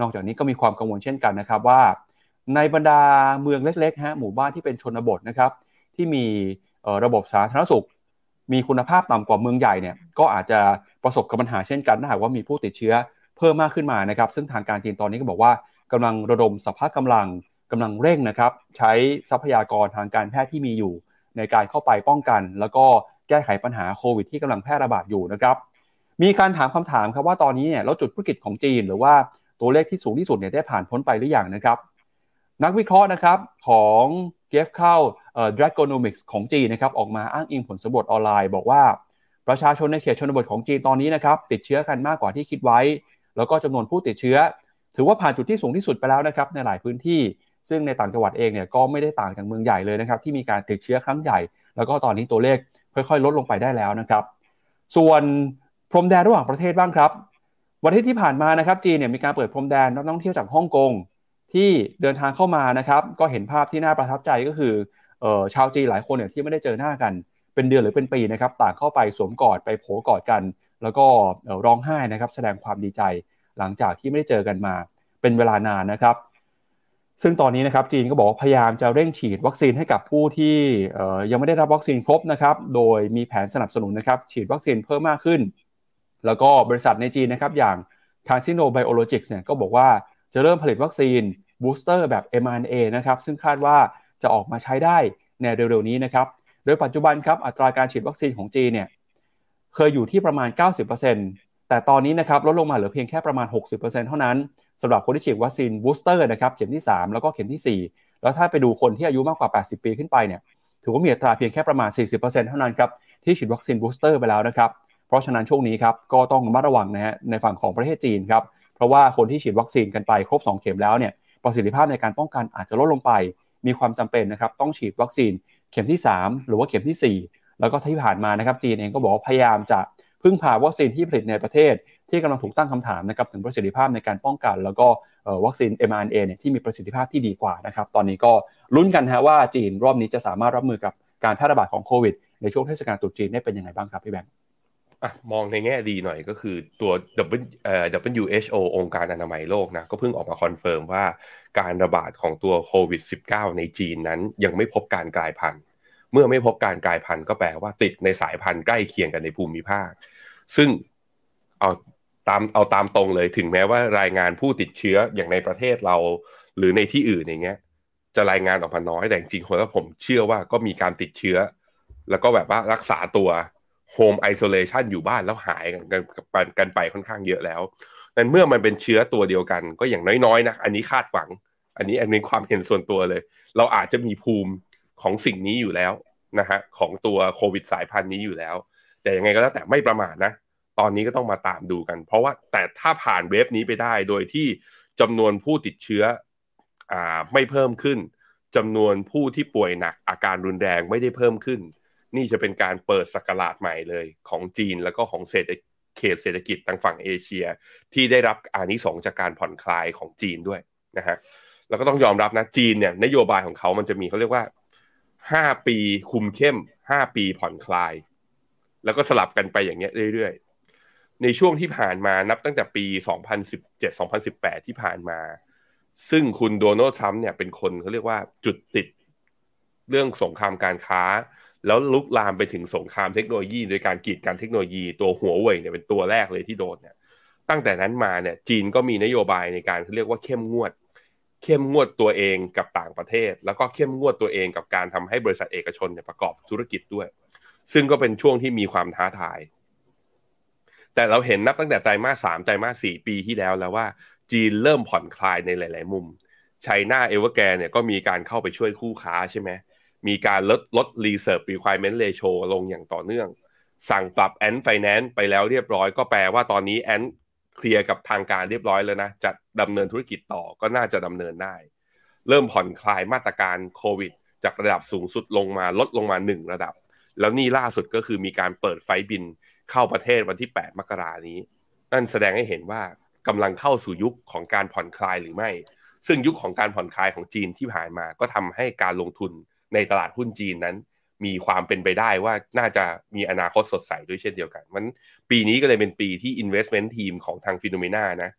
นอกจากนี้ก็มีความกังวลเช่นกันนะครับว่า ในบรรดาเมืองเล็กๆฮะหมู่บ้านที่เป็นชนบทนะครับที่มีระบบสาธารณสุข มีคุณภาพต่ำกว่าเมืองใหญ่เนี่ยก็อาจจะประสบกับปัญหาเช่นกันถ้าหากว่ามีผู้ติดเชื้อเพิ่มมากขึ้นมานะครับ ซึ่งทางการจีนตอนนี้ก็บอกว่ากำลังระดมสภาพกำลังกำลังเร่งนะครับ ใช้ทรัพยากรทางการแพทย์ที่มีอยู่ ในการเข้าไปป้องกัน แล้วก็แก้ไขปัญหาโควิดที่กำลังแพร่ระบาดอยู่นะครับ มีการถามคำถามครับว่าตอนนี้เนี่ยแล้วจุดวิกฤตของจีน หรือว่า ตัวเลขที่สูงที่สุดเนี่ยได้ผ่านพ้นไปหรืออยังนะครับ นักวิเคราะห์นะครับของเกฟเข้าเอ่อ Dragonomics ของจีนนะครับออกมาอ้างอิงผลสำรวจออนไลน์ บอกว่าประชาชนในเขตชนบทของจีนตอนนี้นะครับติดเชื้อกันมากกว่าที่คิดไว้ แล้วก็จำนวนผู้ติดเชื้อ ถือว่าผ่านจุดที่สูงที่สุดไปแล้วนะครับในหลายพื้นที่ ซึ่งในต่างจังหวัดเองเนี่ยก็ไม่ได้ต่างจากเมืองใหญ่เลยนะครับที่มีการติดเชื้อครั้งใหญ่ แล้วก็ตอนนี้ตัวเลขค่อยๆ ลดลงไปได้แล้วนะครับ ส่วนพรมแดนระหว่างประเทศบ้างครับ วันที่ที่ผ่านมานะครับจีนเนี่ยมีการเปิดพรมแดนนักท่องเที่ยวจากฮ่องกงที่เดินทางเข้ามานะครับก็เห็นภาพที่น่าประทับใจก็คือเออชาวจีนหลายคนเนี่ยที่ไม่ได้เจอหน้ากัน เป็นเดือนหรือเป็นปีนะครับต่างเข้าไปสวมกอดไปโผกอดกัน แล้วก็ร้องไห้นะครับแสดงความดีใจหลังจากที่ไม่ได้เจอกันมา เป็นเวลานานนะครับ ซึ่งตอนนี้นะครับจีนก็บอกว่าพยายามจะเร่งฉีดวัคซีนให้กับผู้ที่ยังไม่ได้รับวัคซีนครบนะครับโดยมีแผนสนับสนุนนะครับฉีดวัคซีนเพิ่มมากขึ้น แล้วก็บริษัทในจีนนะครับอย่าง CanSino Biologics เนี่ยก็บอกว่าจะเริ่มผลิตวัคซีนบูสเตอร์แบบ mRNA นะครับซึ่งคาดว่าจะออกมาใช้ได้ในเร็วๆนี้นะครับโดยปัจจุบันครับอัตราการฉีดวัคซีนของจีนเนี่ยเคยอยู่ที่ประมาณ 90%แต่ตอนนี้นะครับลดลงมาเหลือเพียงแค่ประมาณ 60%เท่านั้นสำหรับคนที่ฉีดวัคซีนบูสเตอร์นะครับเข็มที่ 3 แล้วก็เข็มที่ 4 แล้วถ้าไปดูคนที่อายุมากกว่า 80 ปีขึ้นไปเนี่ยถือว่ามีอัตราเพียงแค่ประมาณ 40%เท่านั้นครับที่ฉีดวัคซีนบูสเตอร์ไปแล้วนะครับ เพราะฉะนั้นช่วงนี้ครับก็ต้องระมัดระวังนะฮะในฝั่งของประเทศจีนครับเพราะว่าคนที่ฉีดวัคซีนกันไปครบ 2 เข็มแล้วเนี่ยประสิทธิภาพในการป้องกันอาจจะลดลงไป มีความจำเป็นนะครับต้องฉีดวัคซีนเข็มที่ 3 หรือว่าเข็มที่ 4 แล้วก็ที่ผ่านมานะครับจีนเองก็บอกว่าพยายามจะพึ่งพาวัคซีนที่ผลิตในประเทศ ที่กำลังถูกตั้งคำถามนะครับถึงประสิทธิภาพในการป้องกัน แล้วก็วัคซีน mRNA เนี่ยที่มีประสิทธิภาพที่ดีกว่านะครับตอนนี้ก็ลุ้นกันฮะว่าจีนรอบนี้จะสามารถรับมือกับการแพร่ระบาดของโควิดในช่วงเทศกาลตรุษจีนได้เป็นยังไงบ้างครับพี่แบงค์ มองในแง่ดีหน่อยก็คือตัว WHO องค์การอนามัยโลกนะ ก็เพิ่งออกมา confirm ว่าการระบาดของตัวโควิด -19 ในจีนนั้นยังไม่พบการกลายพันธุ์เมื่อไม่พบการกลายพันธุ์ก็แปลว่าติดในสายพันธุ์ใกล้เคียงกันในภูมิภาค ซึ่งเอาตามเอาตามตรงเลยถึงแม้ว่ารายงานผู้ติดเชื้ออย่างในประเทศเรา หรือในที่อื่นอย่างเงี้ย จะรายงานออกมาน้อยแต่จริงๆคนว่าผมเชื่อว่าก็มีการติดเชื้อ แล้วก็แบบว่ารักษาตัว โฮมไอโซเลชันอยู่บ้านแล้วหายกันกันกันไปค่อนข้างเยอะแล้วนั้นเมื่อมันเป็นเชื้อตัวเดียวกัน ก็อย่างน้อยๆนะอันนี้คาดหวัง อันนี้อันนี้ความเห็นส่วนตัวเลย เราอาจจะมีภูมิของสิ่งนี้อยู่แล้วนะฮะของตัวโควิดสายพันธุ์นี้อยู่แล้ว แต่ยังไงก็แล้วแต่ไม่ประมาทนะ ตอนนี้ก็ต้องมาตามดูกัน เพราะว่าแต่ถ้าผ่านเวฟนี้ไปได้โดยที่จำนวนผู้ติดเชื้ออ่าไม่เพิ่มขึ้นจำนวนผู้ที่ป่วยหนักอาการรุนแรงไม่ได้เพิ่มขึ้น นี่จะเป็นการเปิดสกราชใหม่เลยของจีนแล้วก็ของเศรษฐเขตเศรษฐกิจทางฝั่งเอเชีย ที่ได้รับอานิสงจากการผ่อนคลายของจีนด้วยนะฮะแล้วก็ต้องยอมรับนะจีนเนี่ยนโยบายของเขามันจะมีเขาเรียกว่าห้าปีคุมเข้มห้าปีผ่อนคลาย แล้วก็สลับกันไปอย่างเงี้ยเรื่อยๆ ในช่วงที่ผ่านมานับตั้งแต่ปี 2017-2018 ที่ผ่านมา ซึ่งคุณโดนัลด์ทรัมป์เนี่ยเป็นคนเขาเรียกว่าจุดติดเรื่องสงครามการค้า แล้วลุกลามไปถึงสงครามเทคโนโลยี โดยการกีดกันเทคโนโลยีตัวหัวเว่ยเนี่ยเป็นตัวแรกเลยที่โดนเนี่ยตั้งแต่นั้นมาเนี่ยจีนก็มีนโยบายในการเรียกว่าเข้มงวด เข้มงวดตัวเองกับต่างประเทศ แล้วก็เข้มงวดตัวเองกับการทำให้บริษัทเอกชนเนี่ยประกอบธุรกิจด้วย ซึ่งก็เป็นช่วงที่มีความท้าทาย แต่เราเห็นนับตั้งแต่ไตรมาสสามไตรมาสสี่ปีที่แล้วแล้วว่า จีนเริ่มผ่อนคลายในหลาย ๆ มุม China Evergrande เนี่ยก็มีการเข้าไปช่วยคู่ค้าใช่ไหม มีการลดลด reserve requirement ratio ลงอย่างต่อเนื่อง สั่งปรับ Ant Finance ไปแล้วเรียบร้อยก็แปลว่าตอนนี้ Ant clear กับทางการเรียบร้อยแล้วนะจะดำเนินธุรกิจต่อก็น่าจะดำเนินได้ เริ่มผ่อนคลายมาตรการโควิด จากระดับสูงสุดลงมาลดลงมาหนึ่งระดับ แล้วนี่ล่าสุดก็คือมีการเปิดไฟบินเข้าประเทศวันที่ 8 มกรานี้ นั่นแสดงให้เห็นว่ากำลังเข้าสู่ยุคของการผ่อนคลายหรือไม่ ซึ่งยุคของการผ่อนคลายของจีนที่ผ่านมาก็ทำให้การลงทุน ในตลาดหุ้นจีนนั้น มีความเป็นไปได้ว่าน่าจะมีอนาคตสดใสด้วยเช่นเดียวกันมันปีนี้ก็เลยเป็นปีที่ investment team ของทางฟิโนเมนานะ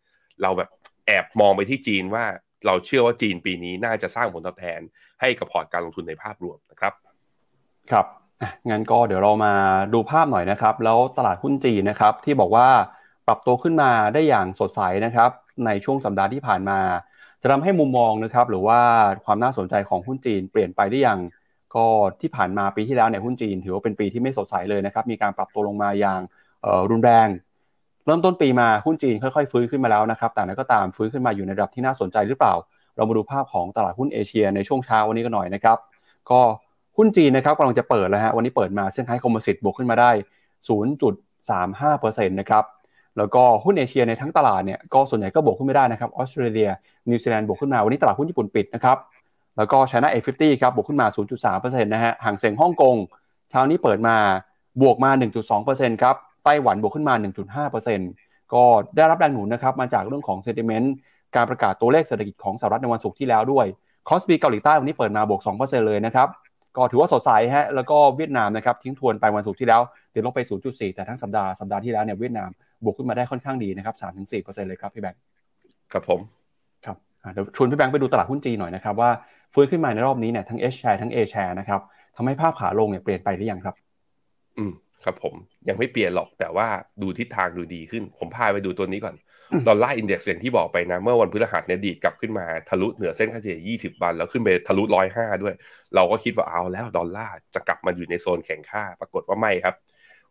เราแบบแอบมองไปที่จีนว่าเราเชื่อว่าจีนปีนี้น่าจะสร้างผลตอบแทนให้กับพอร์ตการลงทุนในภาพรวมนะครับ ครับงั้นก็เดี๋ยวเรามาดูภาพหน่อยนะครับ แล้วตลาดหุ้นจีนนะครับที่บอกว่าปรับตัวขึ้นมาได้อย่างสดใสนะครับ ในช่วงสัปดาห์ที่ผ่านมา จะทำให้มุมมองนะครับหรือว่าความน่าสนใจของหุ้นจีนเปลี่ยนไปได้อย่างก็ที่ผ่านมาปีที่แล้วเนี่ยหุ้นจีนถือว่าเป็นปีที่ไม่สดใสเลยนะครับมีการปรับตัวลงมาอย่างรุนแรง เริ่มต้นปีมาหุ้นจีนค่อยๆ ฟื้นขึ้นมาแล้วนะครับแต่นั้นก็ตามฟื้นขึ้นมาอยู่ในระดับที่น่าสนใจหรือเปล่า เรามาดูภาพของตลาดหุ้นเอเชียในช่วงเช้าวันนี้กันหน่อยนะครับก็หุ้นจีนนะครับกำลังจะเปิดแล้วฮะวันนี้เปิดมาเซี่ยงไฮ้คอมโพสิตบวกขึ้นมาได้ 0.35%นะครับ แล้วก็หุ้นเอเชียในทั้งตลาดเนี่ยก็ส่วนใหญ่ก็บวกขึ้นมาได้นะครับออสเตรเลียนิวซีแลนด์บวกขึ้นมาวันนี้ตลาดหุ้นญี่ปุ่นปิดนะครับแล้วก็ China A50 ครับบวกขึ้นมา 0.3%นะฮะฮั่งเส็งฮ่องกงเช้านี้เปิดมาบวกมา 1.2%ครับไต้หวันบวกขึ้นมา 1.5%ก็ได้รับแรงหนุนนะครับมาจากเรื่องของ sentiment การประกาศตัวเลขเศรษฐกิจของสหรัฐในวันศุกร์ที่แล้วด้วยคอสปีเกาหลีใต้วันนี้เปิดมาบวก 2%เลยนะครับ ก็ถือว่าสดใสฮะแล้วก็เวียดนามนะครับทิ้งทวนไปวันศุกร์ที่แล้วเดี๋ยวลงไป 0.4 แต่ทั้งสัปดาห์สัปดาห์ที่แล้วเนี่ยเวียดนามบวกขึ้นมาได้ค่อนข้างดีนะครับ 3-4%เลยครับพี่แบงค์ครับผมครับเดี๋ยวชวนพี่แบงค์ไปดูตลาดหุ้นจีนหน่อยนะครับว่าฟื้นขึ้นมาในรอบนี้เนี่ยทั้ง H share ทั้ง A share นะครับทำให้ภาพขาลงเนี่ยเปลี่ยนไปหรือยังครับ อืมครับผมยังไม่เปลี่ยนหรอกแต่ว่าดูทิศทางดูดีขึ้น ผมพาไปดูตัวนี้ก่อน dollar index อย่างที่บอกไปนะ เมื่อวันพฤหัสเนี่ยดีดกลับขึ้นมาทะลุเหนือเส้นค่าเฉลี่ย20 วัน แล้วขึ้นไปทะลุ 105 ด้วย เราก็คิดว่าเอาแล้วดอลลาร์จะกลับมาอยู่ในโซนแข็งค่า ปรากฏว่าไม่ครับ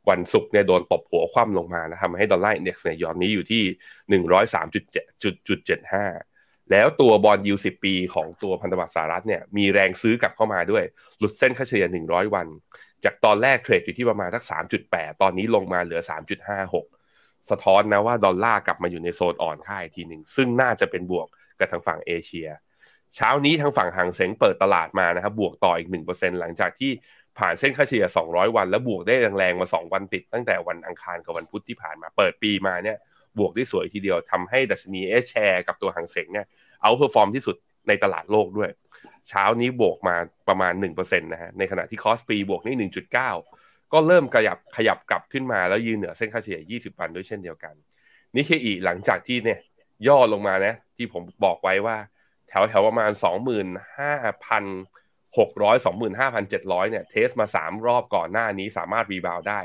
วันศุกร์เนี่ยโดนตบหัวคว่ำลงมานะทำให้ dollar index เนี่ยย่อมานี้อยู่ที่ 103.75แล้วตัวบอลยูสิปีของตัวพันธบัตรสหรัฐเนี่ยมีแรงซื้อกลับเข้ามาด้วย หลุดเส้นค่าเฉลี่ย 100 วัน จากตอนแรก trade อยู่ที่ประมาณสัก 3.8 ตอนนี้ลงมาเหลือ 3.56 สะท้อนนะว่าดอลลาร์กลับมาอยู่ในโซนอ่อนค่าอีกทีหนึ่งซึ่งน่าจะเป็นบวกกับทางฝั่งเอเชีย เช้านี้ทางฝั่งฮั่งเส็งเปิดตลาดมานะครับบวกต่ออีก 1%หลังจากที่ผ่านเส้นค่าเฉลี่ย 200 วัน แล้วบวกได้แรงๆมา 2 วันติด ตั้งแต่วันอังคารกับวันพุธที่ผ่านมาเปิดปีมาเนี่ยบวกได้สวยทีเดียวทำให้ดัชนี H share กับตัวฮั่งเส็งเนี่ย outperform ที่สุดในตลาดโลกด้วย เช้านี้บวกมาประมาณ1%นะฮะในขณะที่คอสปีบวกนี่1.9 ก็เริ่มขยับขยับกลับขึ้นมาแล้วยืนเหนือเส้นค่าเฉลี่ย 20 วันด้วยเช่นเดียวกันนิกเกอิหลังจากที่เนี่ยย่อลงมานะที่ผมบอกไว้ว่า แถวแถวประมาณ 25,600 25,700เนี่ย test มา 3 รอบก่อนหน้านี้สามารถ rebound ได้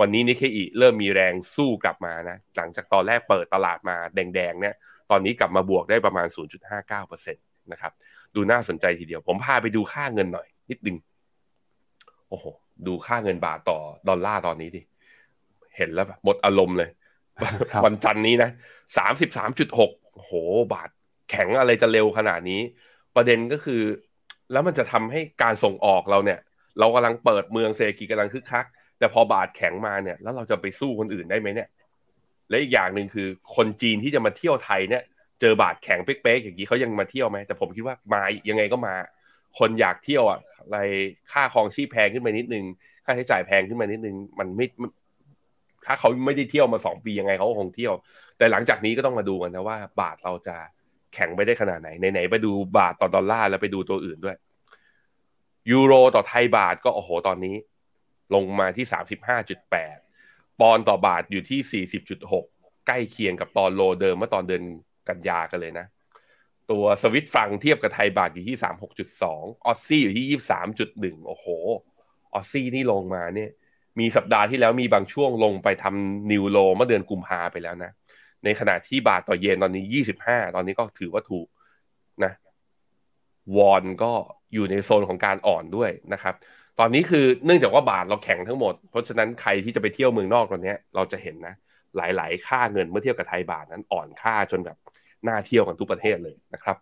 วันนี้นิกเกอิเริ่มมีแรงซื้อกลับมานะหลังจากตอนแรกเปิดตลาดมาแดงๆเนี่ยตอนนี้กลับมาบวกได้ประมาณ 0.59%นะครับดูน่าสนใจทีเดียว ผมพาไปดูค่าเงินหน่อยนิดนึงโอ้โห ดูค่าเงินบาทต่อดอลลาร์ตอนนี้ดิเห็นแล้วแบบหมดอารมณ์เลย วันจันนี้นะสามสิบสามจุดหกโหบาทแข็งอะไรจะเร็วขนาดนี้ ประเด็นก็คือ แล้วมันจะทำให้การส่งออกเราเนี่ย เรากำลังเปิดเมืองเศรษฐกิจกำลังคึกคัก แต่พอบาทแข็งมาเนี่ย แล้วเราจะไปสู้คนอื่นได้ไหมเนี่ย และอีกอย่างหนึ่งคือ คนจีนที่จะมาเที่ยวไทยเนี่ย เจอบาทแข็งเป๊กๆอย่างนี้เขายังมาเที่ยวไหมแต่ผมคิดว่ามายังไงก็มา คนอยากเที่ยวอะอะไรค่าครองชีพแพงขึ้นไปนิดนึง ค่าใช้จ่ายแพงขึ้นมานิดนึง มันไม่ถ้าเขาไม่ได้เที่ยวมาสองปียังไงเขาคงเที่ยว แต่หลังจากนี้ก็ต้องมาดูกันนะว่า บาทเราจะแข็งไปได้ขนาดไหนไหนๆไปดูบาทต่อดอลลาร์แล้วไปดูตัวอื่นด้วย ยูโรต่อไทยบาทก็โอ้โหตอนนี้ ลงมาที่สามสิบห้าจุดแปดปอนต่อบาทอยู่ที่สี่สิบจุดหกใกล้เคียงกับตอนโลเดิมเมื่อตอนเดือนกันยากันเลยนะ ตัวสวิตฟังเทียบกับไทยบาทอยู่ที่สามหกจุดสองออซซี่อยู่ที่ยี่สามจุดหนึ่งโอ้โห ออซซี่นี่ลงมาเนี่ย มีสัปดาห์ที่แล้วมีบางช่วงลงไปทำนิวโลเมื่อเดือนกุมภาไปแล้วนะ ในขณะที่บาทต่อเยนตอนนี้ยี่สิบห้าตอนนี้ก็ถือว่าถูกนะ วอนก็อยู่ในโซนของการอ่อนด้วยนะครับ ตอนนี้คือเนื่องจากว่าบาทเราแข็งทั้งหมด เพราะฉะนั้นใครที่จะไปเที่ยวเมืองนอกตอนนี้เราจะเห็นนะ หลาย ๆ ค่าเงินเมื่อเทียบกับไทยบาทนั้นอ่อนค่าจนแบบ น่าเที่ยวกันทุกประเทศเลยนะครับ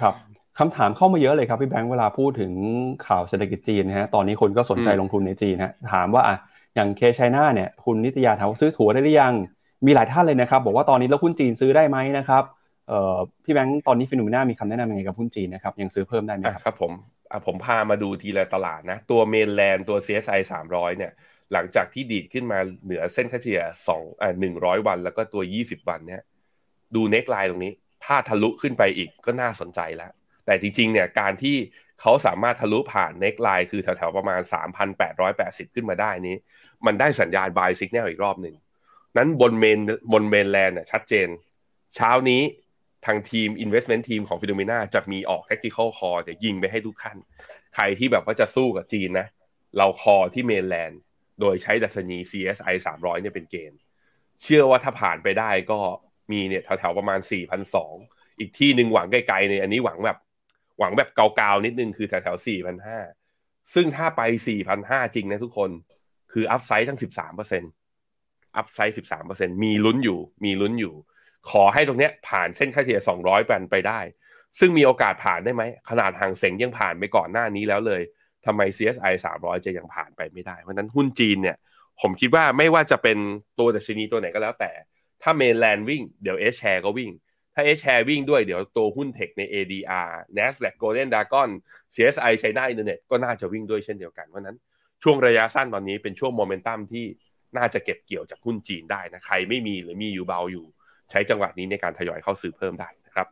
ครับคำถามเข้ามาเยอะเลยครับพี่แบงค์เวลาพูดถึงข่าวเศรษฐกิจจีนนะฮะตอนนี้คนก็สนใจลงทุนในจีนนะถามว่าอะอย่างเคชัยนาเนี่ยคุณนิตยาถามว่าซื้อถั่วได้หรือยังมีหลายท่านเลยนะครับ บอกว่าตอนนี้แล้วหุ้นจีนซื้อได้ไหมนะครับเอ่อพี่แบงค์ตอนนี้ฟิโนเมนามีคำแนะนำยังไงกับหุ้นจีนนะครับยังซื้อเพิ่มได้ไหมครับครับผมอะผมพามาดูทีละตลาดนะ ตัวเมนแลนด์ตัว CSI 300 เนี่ย หลังจากที่ดีดขึ้นมาเหนือเส้นค่าเฉลี่ย2อ่า100 วัน แล้วก็ตัว 20 วันเนี่ย ดู neckline ตรงนี้ ถ้าทะลุขึ้นไปอีกก็น่าสนใจแล้ว แต่จริงๆเนี่ยการที่เขาสามารถทะลุผ่าน neckline คือแถวๆประมาณ 3,880 ขึ้นมาได้นี้ มันได้สัญญาณ buy signal อีกรอบหนึ่ง นั้นบน main บน mainland เนี่ยชัดเจน เช้านี้ทางทีม investment ทีมของฟิโนเมนาจะมีออก tactical call เดี๋ยวยิงไปให้ทุกท่าน ใครที่แบบว่าจะสู้กับจีนนะ เราคอที่เมนแลนด์โดยใช้ดัชนี CSI 300เนี่ยเป็นเกณฑ์ เชื่อว่าถ้าผ่านไปได้ก็ มีเนี่ยแถวๆประมาณ4,200อีกที่หนึ่งหวังไกลๆเนี่ยอันนี้หวังแบบหวังแบบเกาๆนิดนึงคือแถวๆ4,500ซึ่งถ้าไป4,500จริงนะทุกคน คืออัพไซด์ทั้ง13%อัพไซด์13%มีลุ้นอยู่ มีลุ้นอยู่ ขอให้ตรงเนี้ยผ่านเส้นค่าเฉลี่ย200ปันไปได้ ซึ่งมีโอกาสผ่านได้ไหม ขนาดห่างเสงยังผ่านไปก่อนหน้านี้แล้วเลยทำไม CSI 300 จะยังผ่านไปไม่ได้ เพราะนั้นหุ้นจีนเนี่ย ผมคิดว่าไม่ว่าจะเป็นตัวดัชนีตัวไหนก็แล้วแต่ ถ้าเมนแลนด์วิ่งเดี๋ยว H share ก็วิ่ง ถ้า H share วิ่งด้วยเดี๋ยวตัวหุ้นเทคใน ADR NASDAQ Golden Dragon CSI China Internet ก็น่าจะวิ่งด้วยเช่นเดียวกันเพราะนั้นช่วงระยะสั้นตอนนี้เป็นช่วงโมเมนตัมที่น่าจะเก็บเกี่ยวจากหุ้นจีนได้นะใครไม่มีหรือมีอยู่เบาอยู่ ใช้จังหวะนี้ในการทยอยเข้าซื้อเพิ่มได้นะครับ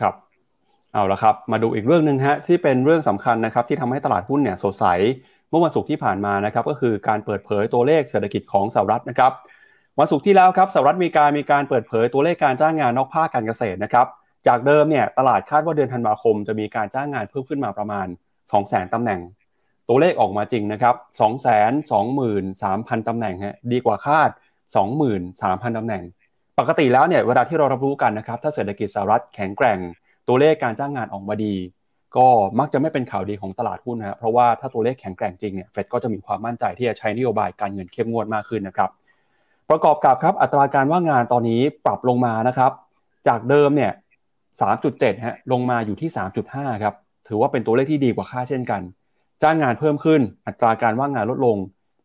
ครับเอาละครับ มาดูอีกเรื่องหนึ่งฮะที่เป็นเรื่องสำคัญนะครับที่ทำให้ตลาดหุ้นเนี่ยสดใส เมื่อวันศุกร์ที่ผ่านมานะครับก็คือการเปิดเผยตัวเลขเศรษฐกิจของสหรัฐนะครับ วันศุกร์ที่แล้วครับสหรัฐอเมริกามีการเปิดเผยตัวเลขการจ้างงานนอกภาคการเกษตรนะครับ จากเดิมเนี่ยตลาดคาดว่าเดือนธันวาคมจะมีการจ้างงานเพิ่มขึ้นมาประมาณ 200,000ตำแหน่ง ตัวเลขออกมาจริงนะครับ223,000ตำแหน่งฮะดีกว่าคาด 23,000ตำแหน่ง ปกติแล้วเนี่ยเวลาที่เรารับรู้กันนะครับถ้าเศรษฐกิจสหรัฐแข็งแกร่ง ตัวเลขการจ้างงานออกมาดี ก็มักจะไม่เป็นข่าวดีของตลาดหุ้นนะเพราะว่าถ้าตัวเลขแข็งแกร่งจริงเนี่ยเฟดก็จะมีความมั่นใจที่จะใช้นโยบายการเงินเข้มงวดมากขึ้นนะครับ ประกอบกับครับอัตราการว่างงานตอนนี้ปรับลงมานะครับ จากเดิมเนี่ย 3.7 ฮะลงมาอยู่ที่ 3.5 ครับ ถือว่าเป็นตัวเลขที่ดีกว่าคาดเช่นกัน จ้างงานเพิ่มขึ้น อัตราการว่างงานลดลง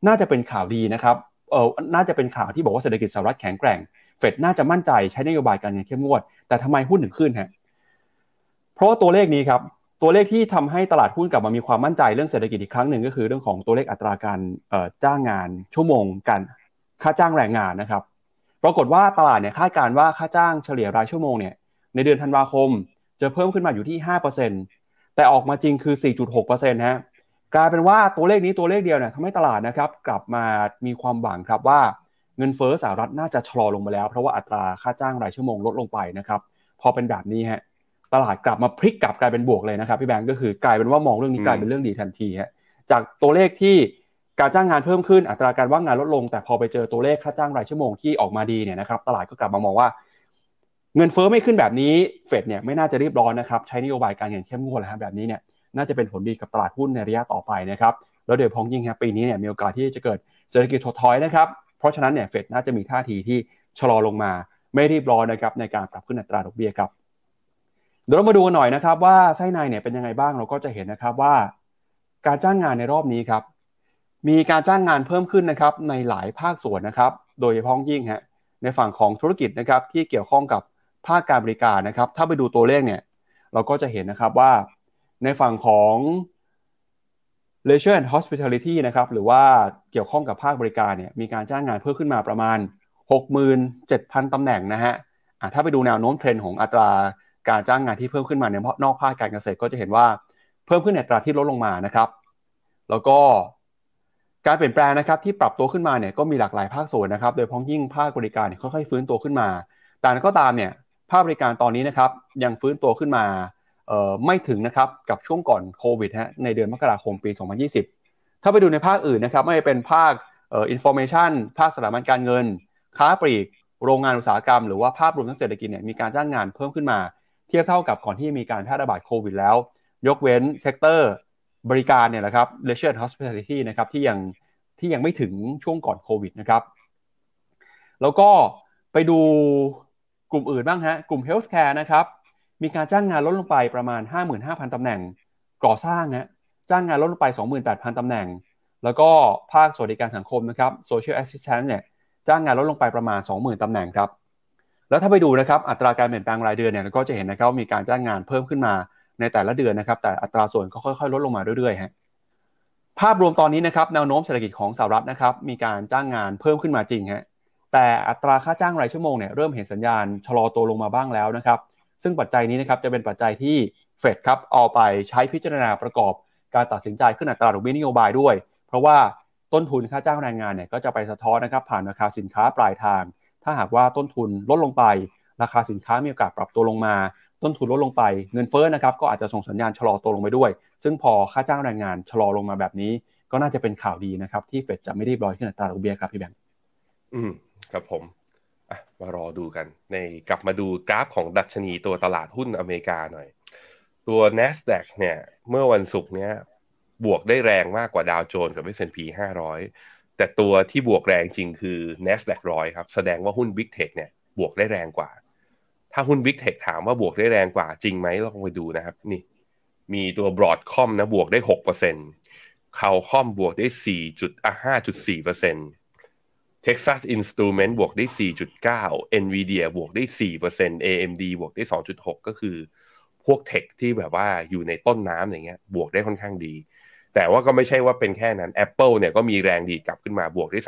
น่าจะเป็นข่าวดีนะครับเออน่าจะเป็นข่าวที่บอกว่าเศรษฐกิจสหรัฐแข็งแกร่ง เฟดน่าจะมั่นใจใช้นโยบายการเงินเข้มงวด แต่ทำไมหุ้นถึงขึ้นฮะเพราะว่าตัวเลขนี้ครับตัวเลขที่ทำให้ตลาดหุ้นกลับมามีความมั่นใจเรื่องเศรษฐกิจอีกครั้งหนึ่งก็คือเรื่องของตัวเลขอัตราการจ้างงานชั่วโมงการ ค่าจ้างแรงงานนะครับ ปรากฏว่าตลาดเนี่ยคาดการณ์ว่าค่าจ้างเฉลี่ยรายชั่วโมงเนี่ยในเดือนธันวาคมจะเพิ่มขึ้นมาอยู่ที่ 5%แต่ออกมาจริงคือ 4.6%ฮะกลายเป็นว่าตัวเลขนี้ตัวเลขเดียวเนี่ยทำให้ตลาดนะครับกลับมามีความหวังครับว่าเงินเฟ้อสหรัฐน่าจะชะลอลงมาแล้ว เพราะว่าอัตราค่าจ้างรายชั่วโมงลดลงไปนะครับพอเป็นแบบนี้ฮะตลาดกลับมาพลิกกลับกลายเป็นบวกเลยนะครับพี่แบงก์ก็คือกลายเป็นว่ามองเรื่องนี้กลายเป็นเรื่องดีทันทีฮะจากตัวเลขที่ การจ้างงานเพิ่มขึ้นอัตราการว่างงานลดลง แต่พอไปเจอตัวเลขค่าจ้างรายชั่วโมงที่ออกมาดีเนี่ยนะครับตลาดก็กลับมามองว่า เงินเฟ้อไม่ขึ้นแบบนี้เฟดเนี่ยไม่น่าจะรีบร้อนนะครับใช้นโยบายการเงินเข้มงวดแล้วแบบนี้เนี่ยน่าจะเป็นผลดีกับตลาดหุ้นในระยะต่อไปนะครับแล้วโดยพ้องยิ่งครับปีนี้เนี่ยมีโอกาสที่จะเกิดเศรษฐกิจถดถอยนะครับเพราะฉะนั้นเนี่ยเฟดน่าจะมีท่าทีที่ชะลอลงมาไม่รีบร้อนนะครับในการปรับขึ้นอัตราดอกเบี้ยครับเดี๋ยวเรามาดูกันหน่อยนะครับว่าไส้ในเนี่ยเป็นยังไงบ้างเราก็จะเห็นนะครับว่า การจ้างงานในรอบนี้ครับ มีการจ้างงานเพิ่มขึ้นนะครับในหลายภาคส่วนนะครับ โดยเฉพาะยิ่งฮะในฝั่งของธุรกิจนะครับที่เกี่ยวข้องกับภาคการบริการนะครับ ถ้าไปดูตัวเลขเนี่ยเราก็จะเห็นนะครับว่าในฝั่งของ leisure and hospitality นะครับหรือว่าเกี่ยวข้องกับภาคบริการเนี่ยมีการจ้างงานเพิ่มขึ้นมาประมาณ 67,000 ตำแหน่งนะฮะถ้าไปดูแนวโน้มเทรนด์ของอัตราการจ้างงานที่เพิ่มขึ้นมาในนอกภาคการเกษตรก็จะเห็นว่าเพิ่มขึ้นในอัตราที่ลดลงมานะครับ แล้วก็ การเปลี่ยนแปลงนะครับที่ปรับตัวขึ้นมาเนี่ยก็มีหลากหลายภาคส่วนนะครับ โดยเฉพาะยิ่งภาคบริการเนี่ยค่อยๆฟื้นตัวขึ้นมา แต่ก็ตามเนี่ยภาคบริการตอนนี้นะครับยังฟื้นตัวขึ้นมาไม่ถึงนะครับกับช่วงก่อนโควิดฮะในเดือนมกราคมปี 2020 ถ้าไปดูในภาคอื่นนะครับไม่ว่าเป็นภาค information ภาคสถาบันการเงิน ค้าปลีก โรงงานอุตสาหกรรม หรือว่าภาพรวมทั้งเศรษฐกิจเนี่ยมีการจ้างงานเพิ่มขึ้นมา เทียบเท่ากับก่อนที่มีการแพร่ระบาดโควิดแล้ว ยกเว้น sector บริการเนี่ยแหละครับ leisure and hospitality นะครับที่ยังที่ยังไม่ถึงช่วงก่อนโควิดนะครับแล้วก็ไปดูกลุ่มอื่นบ้างฮะกลุ่ม healthcare นะครับมีการจ้างงานลดลงไปประมาณ 55,000 ตำแหน่ง ก่อสร้างนะจ้างงานลดลงไป 28,000 ตำแหน่ง แล้วก็ภาคสวัสดิการสังคมนะครับ social assistance เนี่ยจ้างงานลดลงไปประมาณ 20,000 ตำแหน่งครับแล้วถ้าไปดูนะครับอัตราการเปลี่ยนแปลงรายเดือนเนี่ยเราก็จะเห็นนะครับมีการจ้างงานเพิ่มขึ้นมา ในแต่ละเดือนนะครับ แต่อัตราส่วนก็ค่อยๆ ลดลงมาเรื่อยๆฮะภาพรวมตอนนี้นะครับแนวโน้มเศรษฐกิจของสหรัฐนะครับมีการจ้างงานเพิ่มขึ้นมาจริงฮะแต่อัตราค่าจ้างรายชั่วโมงเนี่ยเริ่มเห็นสัญญาณชะลอตัวลงมาบ้างแล้วนะครับ ซึ่งปัจจัยนี้นะครับจะเป็นปัจจัยที่เฟดครับเอาไปใช้พิจารณาประกอบการตัดสินใจขึ้นอัตราดอกเบี้ยนโยบายด้วย เพราะว่าต้นทุนค่าจ้างแรงงานเนี่ยก็จะไปสะท้อนนะครับผ่านราคาสินค้าปลายทาง ถ้าหากว่าต้นทุนลดลงไป ราคาสินค้ามีโอกาสปรับตัวลงมา ต้นทุนลดลงไปเงินเฟ้อนะครับก็อาจจะส่งสัญญาณชะลอตัวลงไปด้วย ซึ่งพอค่าจ้างแรงงานชะลอลงมาแบบนี้ ก็น่าจะเป็นข่าวดีนะครับที่เฟดจะไม่รีบร้อยขึ้นอัตราดอกเบี้ยครับพี่แบงค์อืมครับผมมารอดูกันในกลับมาดูกราฟของดัชนีตัวตลาดหุ้นอเมริกาหน่อย ตัว NASDAQ เนี่ยเมื่อวันศุกร์เนี้ยบวกได้แรงมากกว่าดาวโจนส์กับ S&P 500 แต่ตัวที่บวกแรงจริงคือ NASDAQ 100 ครับ แสดงว่าหุ้น Big Tech เนี่ยบวกได้แรงกว่า ถ้าหุ้น Big Tech ถามว่าบวกได้แรงกว่าจริงไหมลองไปดูนะครับ นี่ มีตัว Broadcom นะบวกได้6%เขาคอมบวกได้4จุดอะ5.4% Texas Instrument บวกได้ 4.9 Nvidia บวกได้ 4% AMD บวกได้ 2.6 ก็คือ พวกเทคที่แบบว่าอยู่ในต้นน้ำอย่างเงี้ย บวกได้ค่อนข้างดี แต่ว่าก็ไม่ใช่ว่าเป็นแค่นั้น Apple เนี่ยก็มีแรงดีดกลับขึ้นมาบวกได้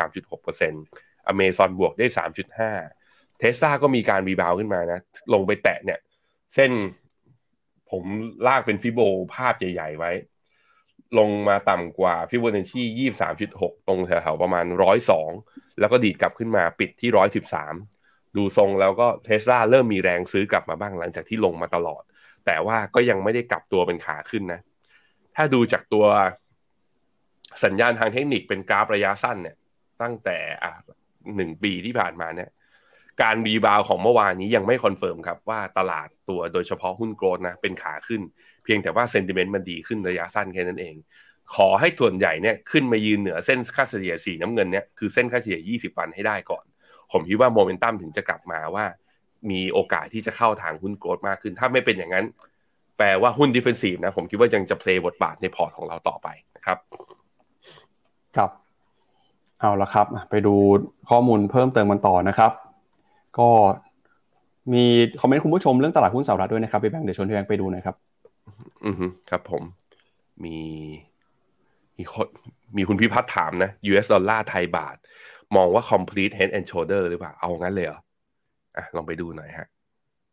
3.6% Amazon บวกได้ 3.5 Tesla ก็มีการ rebound ขึ้นมานะ ลงไปแตะเนี่ย เส้นผมลากเป็น Fibo ภาพใหญ่ ๆ ไว้ ลงมาต่ำกว่าฟิโบนัชชี23.6ตรงแถวๆประมาณ102แล้วก็ดีดกลับขึ้นมาปิดที่113ดูทรงแล้วก็เทสลาเริ่มมีแรงซื้อกลับมาบ้างหลังจากที่ลงมาตลอด แต่ว่าก็ยังไม่ได้กลับตัวเป็นขาขึ้นนะ ถ้าดูจากตัวสัญญาณทางเทคนิคเป็นกราฟระยะสั้นเนี่ย ตั้งแต่อะหนึ่งปีที่ผ่านมาเนี่ย การ rebound ของเมื่อวานนี้ยังไม่ confirm ครับว่าตลาดตัวโดยเฉพาะหุ้น growth นะเป็นขาขึ้น เพียงแต่ว่า sentiment มันดีขึ้นระยะสั้นแค่นั้นเอง ขอให้ส่วนใหญ่เนี่ยขึ้นมายืนเหนือเส้นค่าเฉลี่ยสีน้ำเงินเนี่ยคือเส้นค่าเฉลี่ย 20 วันให้ได้ก่อน ผมคิดว่าโมเมนตัมถึงจะกลับมาว่า มีโอกาสที่จะเข้าทางหุ้น growth มากขึ้น ถ้าไม่เป็นอย่างนั้น แปลว่าหุ้น defensive นะผมคิดว่ายังจะ play บทบาทในพอร์ตของเราต่อไปนะครับครับเอาละครับ ไปดูข้อมูลเพิ่มเติมกันต่อนะครับ ก็มี comment คุณผู้ชมเรื่องตลาดหุ้นสหรัฐด้วยนะครับพี่แบงค์เดี๋ยวชวนพี่แบงค์ไปดูหน่อยครับ อือฮึครับผมมีมีคนมีคุณพิพัฒน์ถามนะ US ดอลลาร์ไทยบาท มองว่า complete head and shoulder หรือเปล่า เอางั้นเลยเหรออะลองไปดูหน่อยฮะ